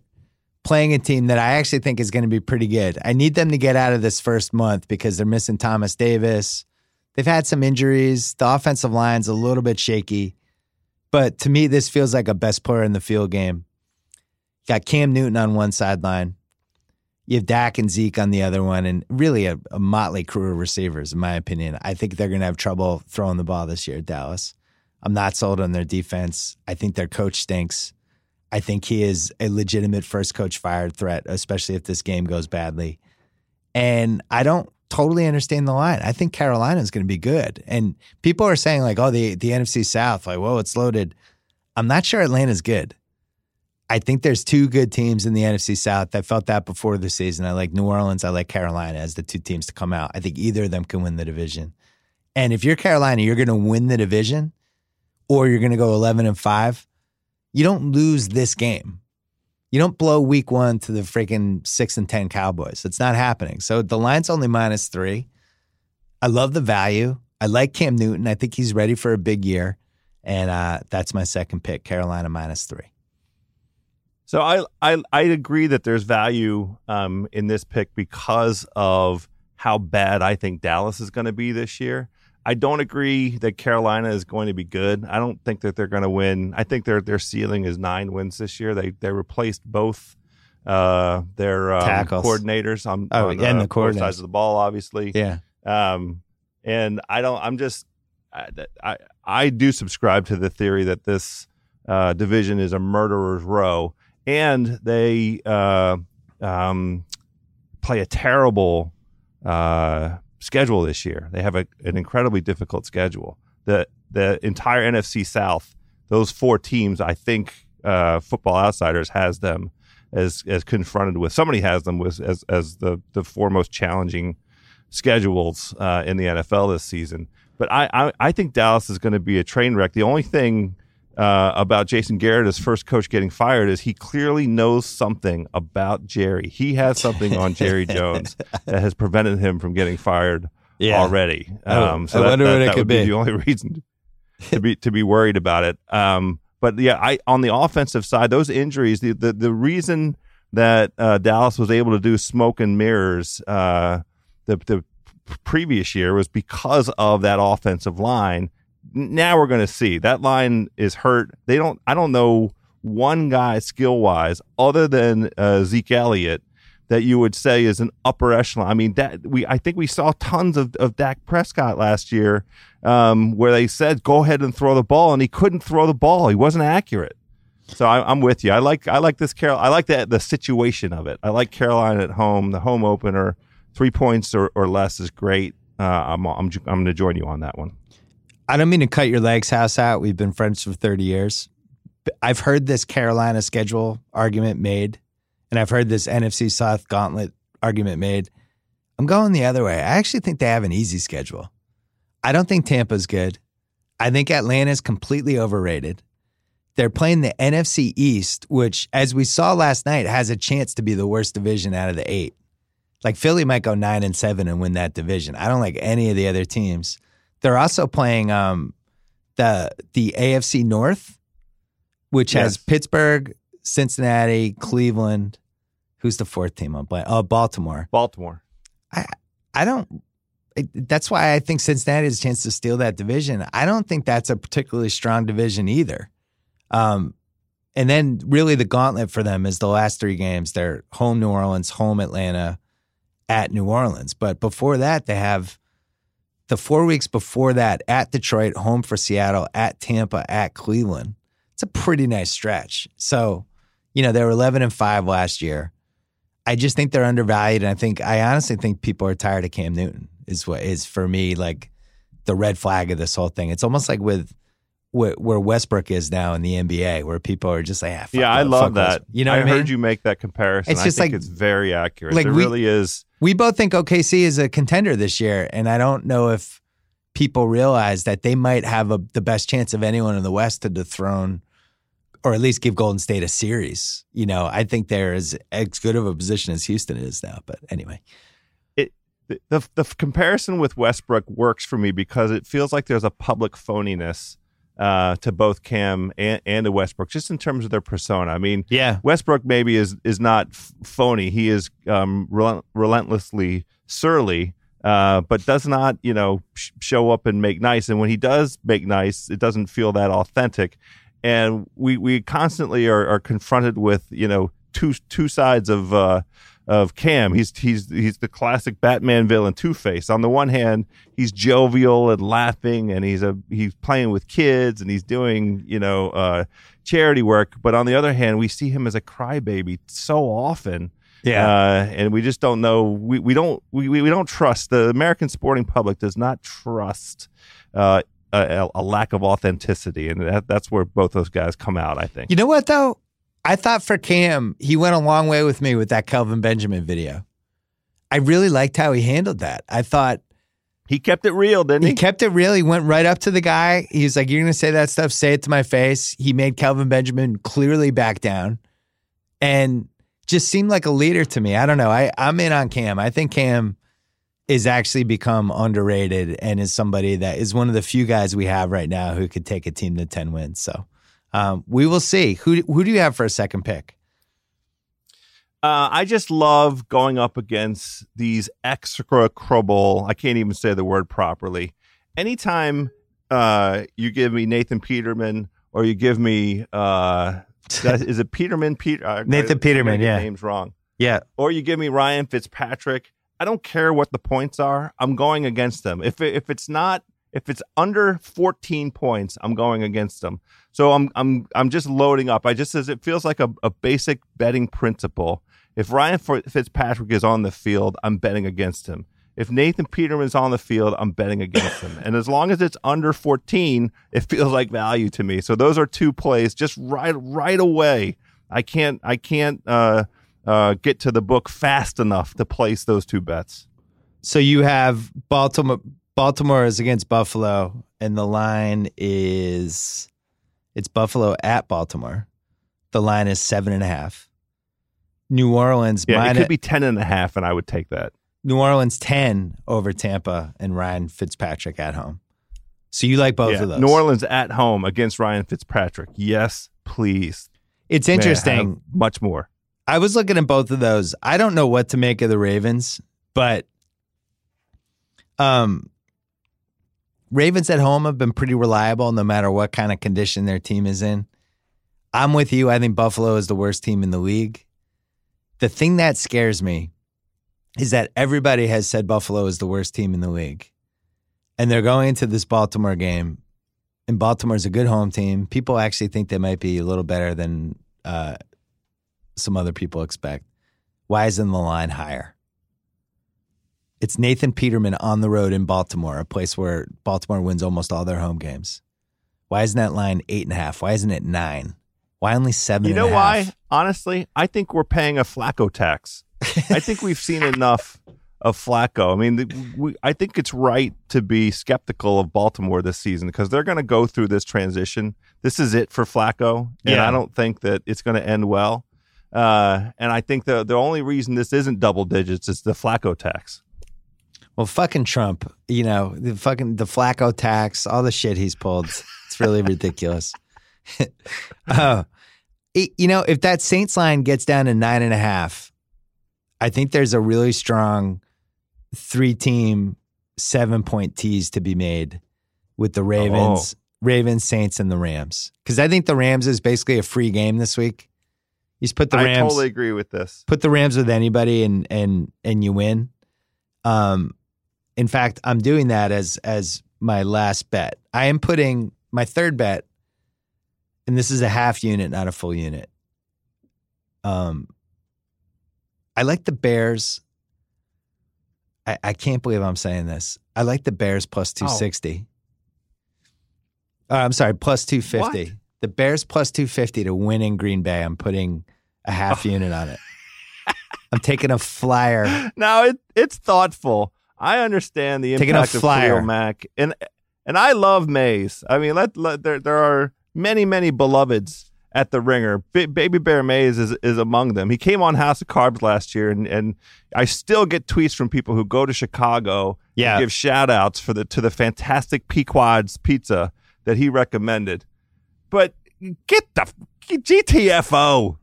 playing a team that I actually think is going to be pretty good. I need them to get out of this first month because they're missing Thomas Davis. They've had some injuries. The offensive line's a little bit shaky, but to me, this feels like a best player in the field game. Got Cam Newton on one sideline. You have Dak and Zeke on the other one, and really a, a motley crew of receivers, in my opinion. I think they're going to have trouble throwing the ball this year, Dallas. I'm not sold on their defense. I think their coach stinks. I think he is a legitimate first coach fired threat, especially if this game goes badly. And I don't totally understand the line. I think Carolina is going to be good. And people are saying, like, oh, the, the NFC South, like, whoa, it's loaded. I'm not sure Atlanta's good. I think there's two good teams in the NFC South. I felt that before the season. I like New Orleans. I like Carolina as the two teams to come out. I think either of them can win the division. And if you're Carolina, you're going to win the division or you're going to go 11 and 5. You don't lose this game. You don't blow week 1 to the freaking 6 and 10 Cowboys. It's not happening. So the line's only minus 3. I love the value. I like Cam Newton. I think he's ready for a big year. And uh, that's my second pick, Carolina minus 3. So I I I agree that there's value um, in this pick because of how bad I think Dallas is going to be this year. I don't agree that Carolina is going to be good. I don't think that they're going to win. I think their their ceiling is nine wins this year. They they replaced both uh, their um, coordinators on, Oh, on and uh, the coordinators. sides of the ball, obviously. Yeah. Um, and I don't. I'm just. I, I I do subscribe to the theory that this uh, division is a murderer's row, and they uh, um, play a terrible uh, schedule this year. They have a, an incredibly difficult schedule. The the entire NFC South, those four teams, I think uh, Football Outsiders has them as as confronted with. Somebody has them with as as the the four most challenging schedules uh, in the NFL this season. But I I, I think Dallas is going to be a train wreck. The only thing uh, about Jason Garrett, his first coach getting fired, is he clearly knows something about Jerry. He has something on Jerry Jones that has prevented him from getting fired already. Oh, Um, so I wonder that, what it that could would be be. the only reason to be to be worried about it. Um, but yeah, I on the offensive side, those injuries, the the, the reason that uh, Dallas was able to do smoke and mirrors uh, the the previous year was because of that offensive line. Now we're going to see that line is hurt. They don't. I don't know one guy skill wise other than uh, Zeke Elliott that you would say is an upper echelon. I mean, that we I think we saw tons of of Dak Prescott last year, um, where they said go ahead and throw the ball, and he couldn't throw the ball. He wasn't accurate. So I, I'm with you. I like I like this Carol. I like the the situation of it. I like Carolina at home. The home opener, three points or, or less is great. Uh, I'm I'm I'm going to join you on that one. I don't mean to cut your legs house out. We've been friends for 30 years. I've heard this Carolina schedule argument made, and I've heard this NFC South gauntlet argument made. I'm going the other way. I actually think they have an easy schedule. I don't think Tampa's good. I think Atlanta's completely overrated. They're playing the NFC East, which, as we saw last night, has a chance to be the worst division out of the eight. Like Philly might go nine and seven and win that division. I don't like any of the other teams. They're also playing um, the the AFC North, which has Pittsburgh, Cincinnati, Cleveland. Who's the fourth team I'm playing? Oh, Baltimore. Baltimore. I don't. it- That's why I think Cincinnati has a chance to steal that division. I don't think that's a particularly strong division either. Um, and then really the gauntlet for them is the last three games. They're home New Orleans, home Atlanta, at New Orleans. But before that, they have the four weeks before that at Detroit, home for Seattle, at Tampa, at Cleveland. It's a pretty nice stretch. So, you know, they were 11 and 5 last year. I just think they're undervalued. And I think, I honestly think people are tired of Cam Newton, is what is for me like the red flag of this whole thing. It's almost like with where, Westbrook is now in the NBA, where people are just like, ah, fuck yeah, I fuck love that. Westbrook. You know I what I mean? heard you make that comparison. It's I just think like- it's very accurate. like it we- really is. We both think OKC is a contender this year, and I don't know if people realize that they might have a, the best chance of anyone in the West to dethrone, or at least give Golden State a series. You know, I think they're as as good of a position as Houston is now. But anyway, the, the the comparison with Westbrook works for me because it feels like there's a public phoniness uh, to both Cam and, and to Westbrook, just in terms of their persona. I mean, yeah, Westbrook maybe is is not f- phony. He is um, relent- relentlessly surly, uh, but does not you know sh- show up and make nice. And when he does make nice, it doesn't feel that authentic. And we we constantly are, are confronted with you know two two sides of. Uh, of Cam. He's he's he's the classic Batman villain, Two Face. On the one hand, he's jovial and laughing, and he's a he's playing with kids, and he's doing you know uh, charity work. But on the other hand, we see him as a crybaby so often. yeah. Uh, and we just don't know. We, we don't we, we don't trust the American sporting public does not trust uh, a, a lack of authenticity, and that, that's where both those guys come out. I think. you know what though? I thought for Cam, he went a long way with me with that Kelvin Benjamin video. I really liked how he handled that. I thought He kept it real, didn't he? He kept it real. He went right up to the guy. He was like, You're going to say that stuff? Say it to my face. He made Kelvin Benjamin clearly back down and just seemed like a leader to me. I don't know. I, I'm in on Cam. I think Cam is actually become underrated and is somebody that is one of the few guys we have right now who could take a team to 10 wins. So um, we will see. Who, who do you have for a second pick? Uh, I just love going up against these execrable. I can't even say the word properly. Anytime uh, you give me Nathan Peterman or you give me uh, is it Peterman? Peter uh, Nathan Peterman. Yeah, name's wrong. Yeah, or you give me Ryan Fitzpatrick. I don't care what the points are. I'm going against them. If if it's not if it's under 14 points, I'm going against them. So I'm I'm I'm just loading up. I just says it feels like a, a basic betting principle if Ryan Fitzpatrick is on the field, I'm betting against him. If Nathan Peterman is on the field, I'm betting against him. And as long as it's under 14, it feels like value to me. So those are two plays just right right away. I can't I can't uh, uh, get to the book fast enough to place those two bets. So you have Baltimore. Baltimore is against Buffalo, and the line is it's Buffalo at Baltimore. The line is seven and a half. New Orleans. Yeah, it could be ten and a half, and a half, and I would take that. New Orleans 10 over Tampa and Ryan Fitzpatrick at home. So you like both yeah, of those? New Orleans at home against Ryan Fitzpatrick. Yes, please. It's interesting. Much more. I was looking at both of those. I don't know what to make of the Ravens, but um, Ravens at home have been pretty reliable no matter what kind of condition their team is in. I'm with you. I think Buffalo is the worst team in the league. The thing that scares me is that everybody has said Buffalo is the worst team in the league. And they're going into this Baltimore game, and Baltimore's a good home team. People actually think they might be a little better than uh, some other people expect. Why isn't the line higher? It's Nathan Peterman on the road in Baltimore, a place where Baltimore wins almost all their home games. Why isn't that line eight and a half? Why isn't it nine? Why only seven? You know why? Honestly, I think we're paying a Flacco tax. I think we've seen enough of Flacco. I mean, we, I think it's right to be skeptical of Baltimore this season because they're going to go through this transition. This is it for Flacco, and yeah. I don't think that it's going to end well. Uh, and I think the the only reason this isn't double digits is the Flacco tax. Well, fucking Trump, you know, the fucking the Flacco tax, all the shit he's pulled. It's really ridiculous. uh, it, you know, if that Saints line gets down to nine and a half, I think there's a really strong three team, seven point tease to be made with the Ravens, oh. Ravens, Saints, and the Rams. Because I think the Rams is basically a free game this week. You just put the Rams. I totally agree with this. Put the Rams with anybody, and and and you win. Um, in fact, I'm doing that as as my last bet. I am putting my third bet and this is a half unit, not a full unit. Um, I like the Bears. I, I can't believe I'm saying this. I like the Bears plus 260. Oh. Uh, I'm sorry, plus 250. What? The Bears plus 250 to win in Green Bay. I'm putting a half oh. unit on it. I'm taking a flyer. Now it it's thoughtful. I understand the impact of Khalil Mack, and and I love Mays. I mean, let, let there there are many, many beloveds at the ringer. B- Baby Bear Mays is, is among them. He came on House of Carbs last year, and, and I still get tweets from people who go to Chicago yeah. give shout outs for the to the fantastic Pequod's pizza that he recommended. But get the GTFO.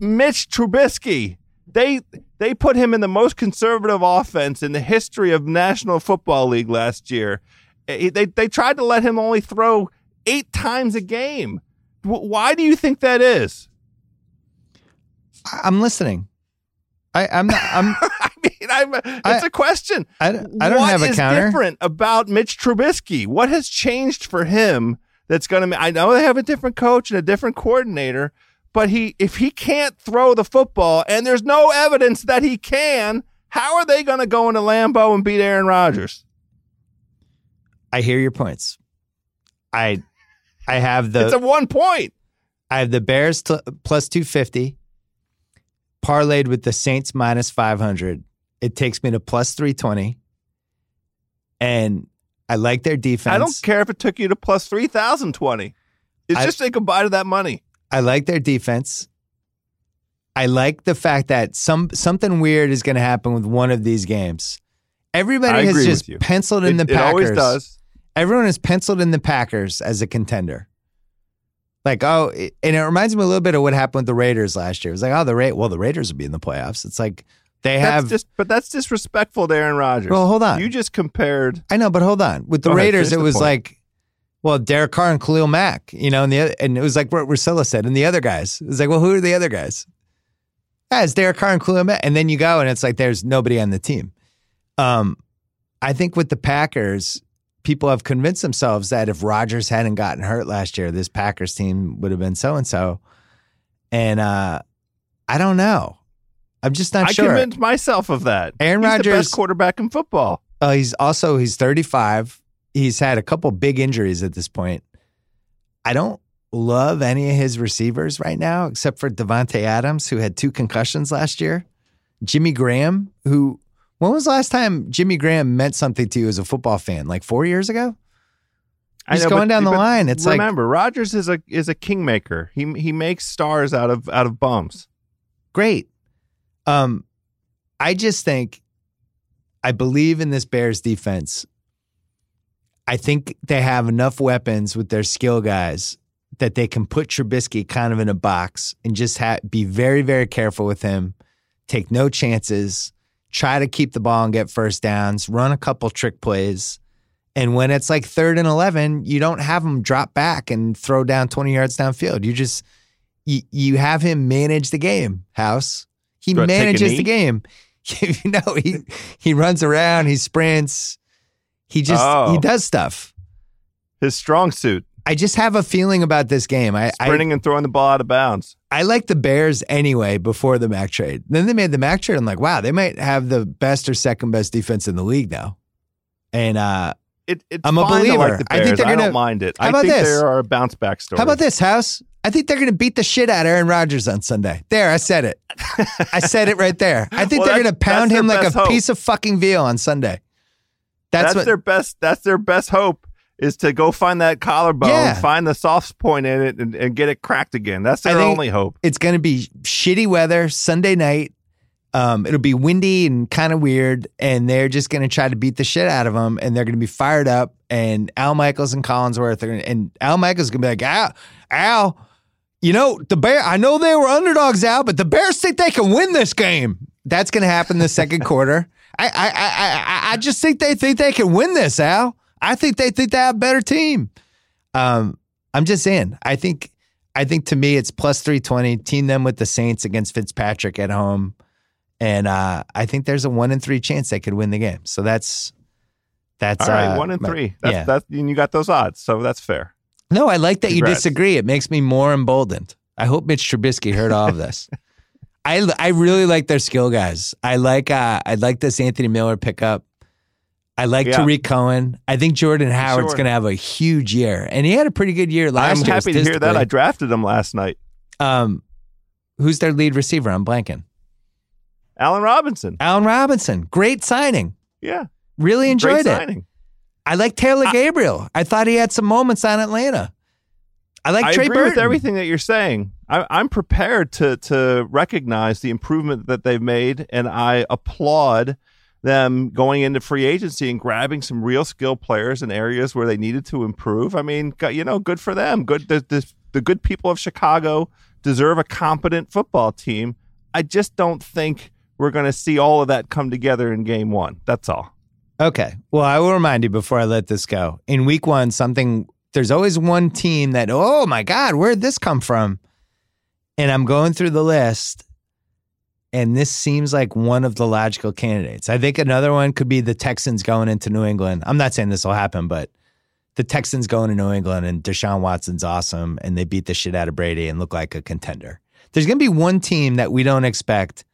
Mitch Trubisky. They they put him in the most conservative offense in the history of National Football League last year. Eh, eh, they they tried to let him only throw eight times a game. Why do you think that is? I'm listening. I, I'm not. I'm. I mean, I'm. It's I, a question. I, I don't what have a counter. What is different about Mitch Trubisky? What has changed for him that's going to? I know they have a different coach and a different coordinator, but he, if he can't throw the football, and there's no evidence that he can, how are they going to go into Lambeau and beat Aaron Rodgers? I hear your points. I I have the. It's a one point. I have the Bears t- plus 250, parlayed with the Saints minus 500. It takes me to plus 320. and I like their defense. I don't care if it took you to plus 3,020. It's I- just say goodbye to that money. I like their defense. I like the fact that some something weird is going to happen with one of these games. Everybody I has just penciled in it, the it Packers. always does. Everyone has penciled in the Packers as a contender. Like, oh, it- and it reminds me a little bit of what happened with the Raiders last year. It was like, oh, the Ra- well, the Raiders will be in the playoffs. It's like they That's have. just, but that's disrespectful to Aaron Rodgers. well, hold on. You just compared. I know, but hold on. With the ahead, Raiders, finish it was like, well, Derek Carr and Khalil Mack, you know, and the other, and it was like what Russillo said, and the other guys. It was like, well, who are the other guys? Yeah, it's Derek Carr and Khalil Mack, and then you go, and it's like there's nobody on the team. Um, I think with the Packers, people have convinced themselves that if Rodgers hadn't gotten hurt last year, this Packers team would have been so and so. And uh, I don't know. I'm just not I sure. I convinced myself of that. Aaron Rodgers- best quarterback in football. Uh, he's also he's 35. He's had a couple big injuries at this point. I don't love any of his receivers right now, except for Davante Adams, who had two concussions last year. Jimmy Graham, who when was the last time Jimmy Graham meant something to you as a football fan? Like four years ago? I He's know, going but- down the line. It's like remember, Rodgers is a is a kingmaker. He he makes stars out of out of bums. great. Um, I just think I believe in this Bears defense. I think they have enough weapons with their skill guys that they can put Trubisky kind of in a box and just ha- be very, very careful with him. Take no chances. Try to keep the ball and get first downs. Run a couple trick plays. And when it's like third and eleven, you don't have him drop back and throw down twenty yards downfield. You just you, you have him manage the game. House he a manages the game. you know he he runs around. He sprints. He just Oh. he does stuff. His strong suit, I just have a feeling about this game. I, I sprinting and throwing the ball out of bounds. I like the Bears anyway before the Mack trade. Then they made the Mack trade. I'm like, wow, they might have the best or second best defense in the league now. And uh, It, it's I'm a believer. like I think they're gonna- don't mind it. How I think this? there are a bounce back story. how about this, House? I think they're going to beat the shit out of Aaron Rodgers on Sunday. There, I said it. I said it right there. I think Well, they're going to pound him like a hope. piece of fucking veal on Sunday. That's, That's, what. their best. That's their best hope is to go find that collarbone, Yeah. find the soft point in it, and, and get it cracked again. That's their only hope. it's going to be shitty weather Sunday night. Um, it'll be windy and kind of weird, and they're just going to try to beat the shit out of them, and they're going to be fired up. And Al Michaels and Collinsworth, are, and Al Michaels is going to be like, Al, Al, you know the bear. I know they were underdogs, Al, but the Bears think they can win this game. That's going to happen the second quarter. I, I, I, I, just think they think they can win this, Al. I think they think they have a better team. Um, I'm just saying. I think I think to me it's plus three twenty. Team them with the Saints against Fitzpatrick at home, and uh, I think there's a one in three chance they could win the game. So that's that's All right, uh, one in three. That's yeah. that's and you got those odds, so that's fair. No, I like that you disagree. It makes me more emboldened. I hope Mitch Trubisky heard all of this. I I really like their skill guys. I like uh, I like this Anthony Miller pickup. I like Yeah. Tarik Cohen. I think Jordan Howard's Sure. going to have a huge year, and he had a pretty good year last year. I'm year. happy to hear that. I drafted him last night. Um, who's their lead receiver? I'm blanking. Allen Robinson. Allen Robinson. Great signing. Yeah, Really enjoyed great it. signing. I like Taylor Gabriel. I thought he had some moments on Atlanta. I like I Trey agree Burton. with everything that you're saying. I, I'm prepared to to recognize the improvement that they've made, and I applaud them going into free agency and grabbing some real skill players in areas where they needed to improve. I mean, you know, good for them. Good. The, the, the good people of Chicago deserve a competent football team. I just don't think we're going to see all of that come together in game one. That's all. Okay. Well, I will remind you before I let this go. In week one, something there's always one team that, oh my God, where'd this come from? And I'm going through the list, and this seems like one of the logical candidates. I think another one could be the Texans going into New England. I'm not saying this will happen, but the Texans going to New England and Deshaun Watson's awesome, and they beat the shit out of Brady and look like a contender. There's going to be one team that we don't expect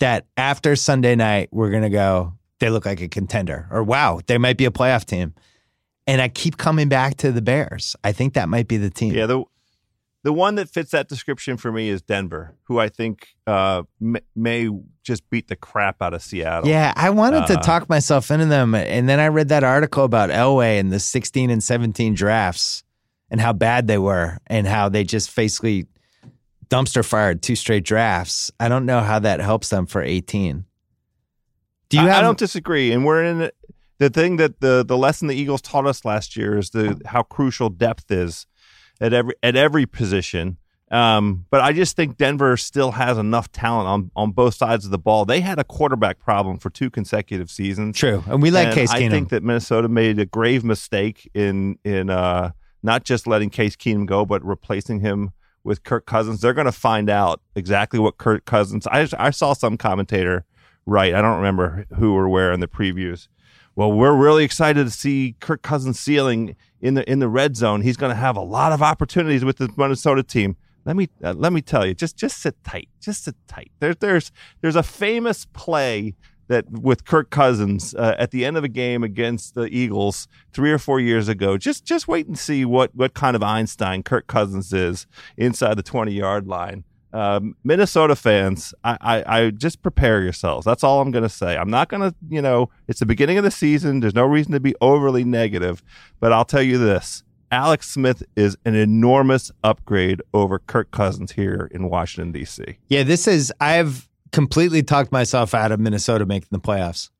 that after Sunday night, we're going to go, they look like a contender, or wow, they might be a playoff team. And I keep coming back to the Bears. I think that might be the team. Yeah, the the one that fits that description for me is Denver, who I think uh, may, may just beat the crap out of Seattle. Yeah, I wanted to Uh, talk myself into them, and then I read that article about Elway and the 16 and 17 drafts and how bad they were, and how they just basically dumpster fired two straight drafts. I don't know how that helps them for 18. Do you I, have? I don't disagree, and we're in the thing that the the lesson the Eagles taught us last year is the how crucial depth is at every at every position. Um, but I just think Denver still has enough talent on on both sides of the ball. They had a quarterback problem for two consecutive seasons. True, and we like And Case I Keenum. think that Minnesota made a grave mistake in in uh, not just letting Case Keenum go, but replacing him with Kirk Cousins. They're going to find out exactly what Kirk Cousins. I I saw some commentator write. I don't remember who or where in the previews. Well, we're really excited to see Kirk Cousins ceiling in the in the red zone. He's going to have a lot of opportunities with the Minnesota team. Let me uh, let me tell you, just just sit tight, just sit tight. There's there's there's a famous play that with Kirk Cousins uh, at the end of a game against the Eagles three or four years ago. Just just wait and see what what kind of Einstein Kirk Cousins is inside the twenty yard line. Um, Minnesota fans, I, I, I just prepare yourselves. That's all I'm going to say. I'm not going to, you know, it's the beginning of the season. There's no reason to be overly negative, but I'll tell you this. Alex Smith is an enormous upgrade over Kirk Cousins here in Washington, D.C. yeah, this is. I've completely talked myself out of Minnesota making the playoffs.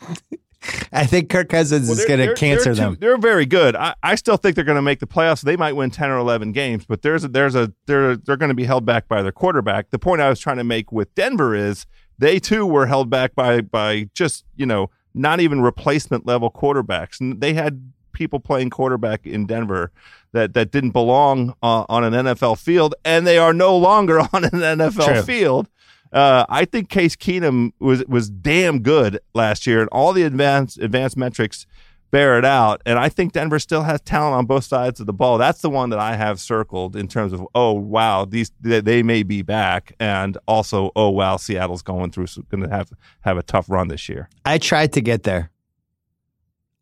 I think Kirk Cousins is going to cancer they're too- them. They're very good. I, I still think they're going to make the playoffs. They might win ten or eleven games, but there's a, there's a they're they're going to be held back by their quarterback. The point I was trying to make with Denver is they too were held back by by just you know not even replacement level quarterbacks, and they had people playing quarterback in Denver that that didn't belong uh, on an NFL field, and they are no longer on an NFL True. field. Uh, I think Case Keenum was was damn good last year, and all the advanced advanced metrics bear it out. And I think Denver still has talent on both sides of the ball. That's the one that I have circled in terms of oh wow these they, they may be back, and also oh wow Seattle's going through going to have have a tough run this year. I tried to get there.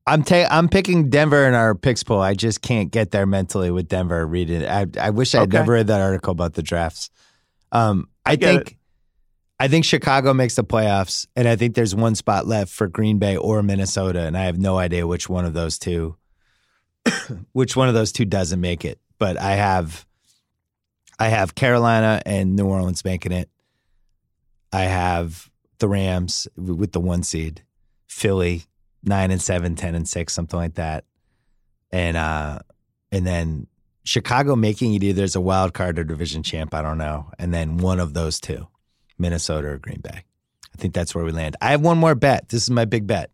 I'm ta- I'm picking Denver in our picks pool. I just can't get there mentally with Denver reading. I I wish I'd Okay. never read that article about the drafts. Um, I, I think I think Chicago makes the playoffs, and I think there's one spot left for Green Bay or Minnesota, and I have no idea which one of those two, which one of those two doesn't make it. But I have, I have Carolina and New Orleans making it. I have the Rams with the one seed, Philly nine and seven, 10 and six, something like that. And uh and then Chicago making it either as a wild card or division champ, I don't know. And then one of those two, Minnesota or Green Bay. I think that's where we land. I have one more bet. This is my big bet.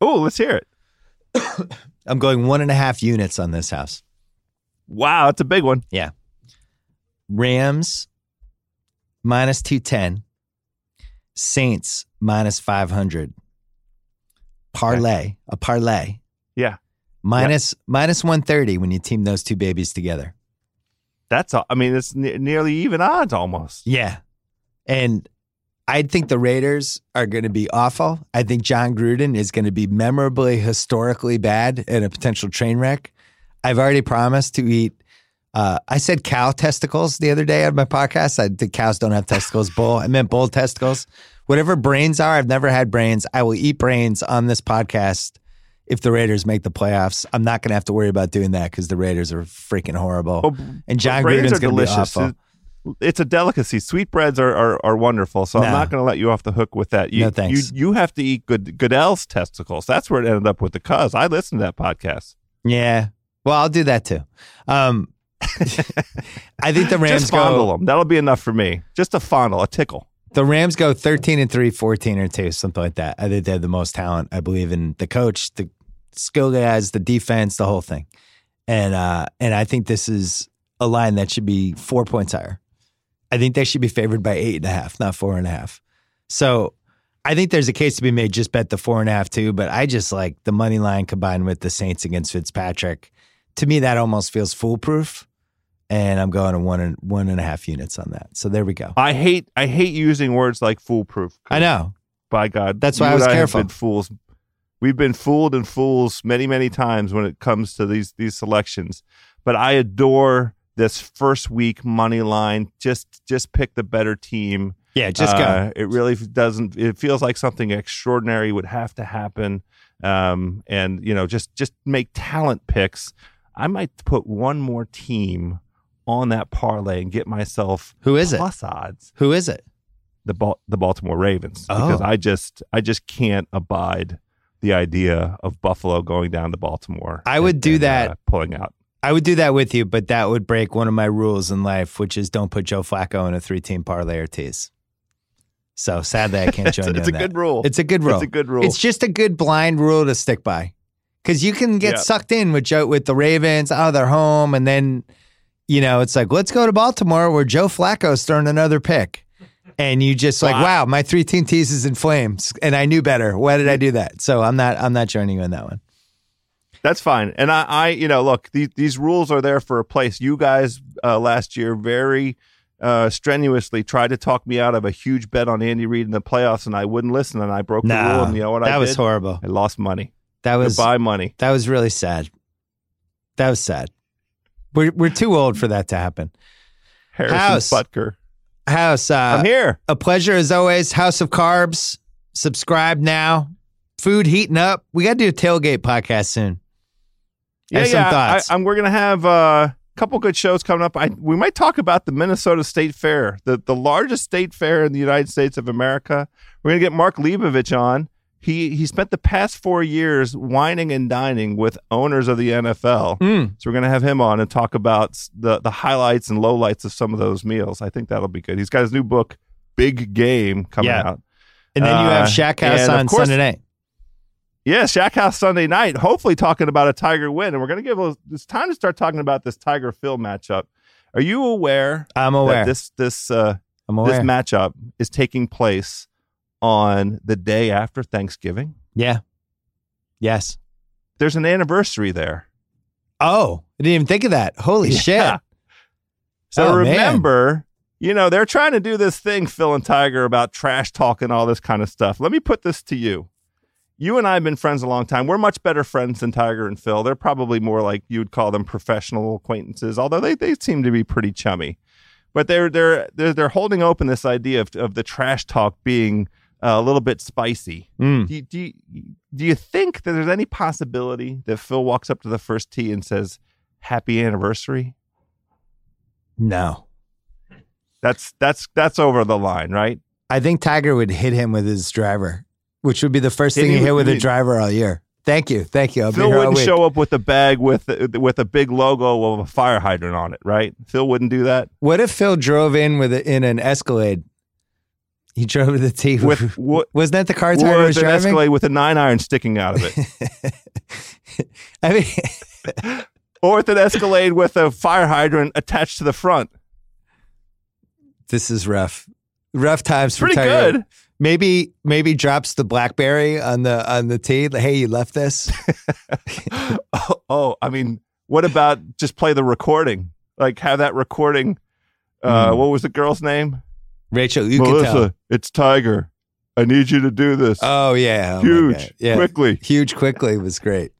Oh, let's hear it. I'm going one and a half units on this house. Wow, that's a big one. Yeah. Rams minus 210, Saints minus 500. Parlay, a parlay. Yeah. Minus, minus 130 when you team those two babies together. That's all. I mean, it's ne- nearly even odds almost. Yeah. And I think the Raiders are going to be awful. I think Jon Gruden is going to be memorably, historically bad and a potential train wreck. I've already promised to eat. Uh, I said cow testicles the other day on my podcast. I the cows don't have testicles. Bull. I meant bull testicles. Whatever brains are, I've never had brains. I will eat brains on this podcast if the Raiders make the playoffs. I'm not going to have to worry about doing that because the Raiders are freaking horrible. Oh, and Jon Gruden's going to be awful. It- It's a delicacy. Sweetbreads are, are, are wonderful, so I'm not going to let you off the hook with that. You, No, thanks. You, you have to eat good Goodell's testicles. That's where it ended up with the cuz. I listened to that podcast. Yeah. Well, I'll do that too. Um, I think the Rams Just fondle go. them. That'll be enough for me. Just a fondle, a tickle. The Rams go 13 and 3, 14 or 2, something like that. I think they have the most talent. I believe in the coach, the skill guys, the defense, the whole thing. And uh, and I think this is a line that should be four points higher. I think they should be favored by eight and a half, not four and a half. So I think there's a case to be made. Just bet the four and a half too. But I just like the money line combined with the Saints against Fitzpatrick. To me, that almost feels foolproof. And I'm going to one and one and a half units on that. So there we go. I hate I hate using words like foolproof. I know. By God, That's why I was have careful. been fools. We've been fooled and fools many many times when it comes to these these selections. But I adore this first week money line. Just just pick the better team. Yeah, just go. Uh, it really doesn't. It feels like something extraordinary would have to happen, um, and you know, just just make talent picks. I might put one more team on that parlay and get myself Who is it? plus odds. Who is it? The Bal- the Baltimore Ravens Oh. because I just I just can't abide the idea of Buffalo going down to Baltimore. I would and- do and, that. uh, pulling out. I would do that with you, but that would break one of my rules in life, which is don't put Joe Flacco in a three-team parlay or tease. So sadly, I can't It's, join you it's on a that. good rule. It's a good rule. It's a good rule. It's just a good blind rule to stick by, because you can get Yeah. sucked in with Joe with the Ravens. Oh, they're home, and then you know it's like let's go to Baltimore where Joe Flacco's throwing another pick, and you just like Wow. wow, my three team tease is in flames, and I knew better. Why did I do that? So I'm not I'm not joining you in that one. That's fine. And I, I you know, look, these these rules are there for a place. You guys uh, last year very uh, strenuously tried to talk me out of a huge bet on Andy Reid in the playoffs, and I wouldn't listen, and I broke the rule. And you know what that I was did? horrible. I lost money. That was Goodbye money. that was really sad. That was sad. We're we're too old for that to happen. Harrison House. Butker. House, uh, I'm here. a pleasure as always. House of Carbs. Subscribe now. Food heating up. We got to do a tailgate podcast soon. Yeah, Have some yeah. thoughts. I, am we're gonna have uh, a couple good shows coming up. I, we might talk about the Minnesota State Fair, the the largest state fair in the United States of America. We're gonna get Mark Leibovich on. He he spent the past four years whining and dining with owners of the NFL. Mm. So we're gonna have him on and talk about the the highlights and lowlights of some of those meals. I think that'll be good. He's got his new book, Big Game, coming Yeah. out. And then you have Uh, Shack House on course- Sunday night. Yeah, Shack House Sunday night. Hopefully, talking about a Tiger win, and we're going to give. A, it's time to start talking about this Tiger Phil matchup. Are you aware I'm that aware. this this uh, I'm this matchup is taking place on the day after Thanksgiving? yeah. Yes. There's an anniversary there. Oh, I didn't even think of that. Holy Yeah. shit. So Oh, man. remember, you know, they're trying to do this thing, Phil and Tiger, about trash talk and all this kind of stuff. Let me put this to you. You and I have been friends a long time. We're much better friends than Tiger and Phil. They're probably more like you would call them professional acquaintances, although they, they seem to be pretty chummy. But they're they're they're, they're holding open this idea of, of the trash talk being uh, a little bit spicy. Mm. Do you, do, you, do you think that there's any possibility that Phil walks up to the first tee and says, "Happy anniversary"? No. That's that's that's over the line, right? I think Tiger would hit him with his driver, which would be the first thing you hit with- a driver all year. Thank you. Thank you. I'll Phil be here all wouldn't show up with a bag with with a big logo of a fire hydrant on it, right? Phil wouldn't do that. What if Phil drove in with a, in an Escalade? He drove to the tee With what? wasn't that the car Tiger was With an driving? Escalade with a nine iron sticking out of it, I mean, or with an Escalade with a fire hydrant attached to the front. this is rough. Rough times for Pretty good. Maybe maybe drops the BlackBerry on the on the tee. Like, hey, you left this. oh, oh, I mean, what about just play the recording? Like have that recording. Uh, Mm. What was the girl's name? Rachel, you can Melissa. tell. It's Tiger. I need you to do this. Oh yeah, oh, Huge, Yeah, quickly. huge quickly was great.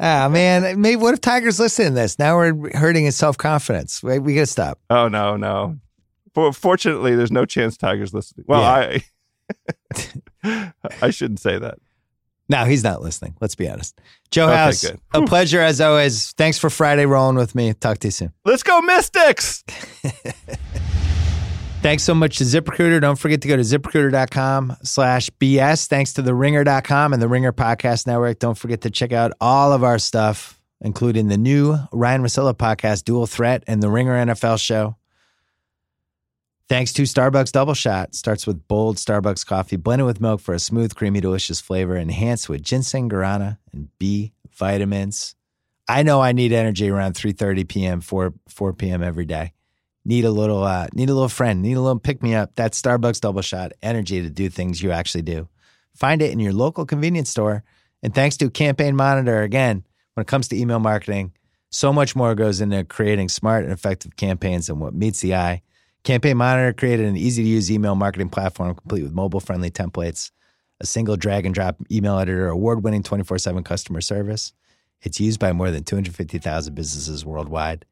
Ah man, maybe what if Tiger's listening to this? Now we're hurting his self confidence. We, we gotta stop. Oh no, no. For, fortunately, there's no chance Tiger's listening. Well, I I shouldn't say that. No, he's not listening. Let's be honest. Joe Okay, House, good. a pleasure as always. Thanks for Friday rolling with me. Talk to you soon. Let's go Mystics. Thanks so much to ZipRecruiter. Don't forget to go to ziprecruiter.com slash BS. Thanks to the ringer.com and the Ringer Podcast Network. Don't forget to check out all of our stuff, including the new Ryen Russillo podcast, Dual Threat, and the Ringer NFL show. Thanks to Starbucks Double Shot. Starts with bold Starbucks coffee blended with milk for a smooth, creamy, delicious flavor, enhanced with ginseng guarana and B vitamins. I know I need energy around 3:30 p.m., 4 4 p.m. every day. Need a little uh need a little friend, need a little pick me up. That's Starbucks Double Shot energy to do things you actually do. Find it in your local convenience store. And thanks to Campaign Monitor again, when it comes to email marketing, so much more goes into creating smart and effective campaigns than what meets the eye. Campaign Monitor created an easy to use email marketing platform complete with mobile friendly templates, a single drag and drop email editor, award winning 24 7 customer service. It's used by more than 250,000 businesses worldwide.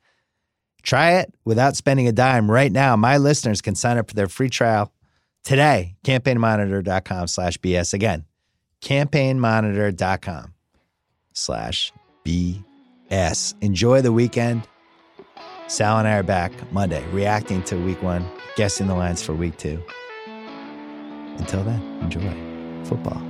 Try it without spending a dime right now. My listeners can sign up for their free trial today. Campaignmonitor.com slash BS. Again, campaignmonitor.com slash BS. Enjoy the weekend. Sal and I are back Monday, reacting to week one, guessing the lines for week two. Until then, enjoy football.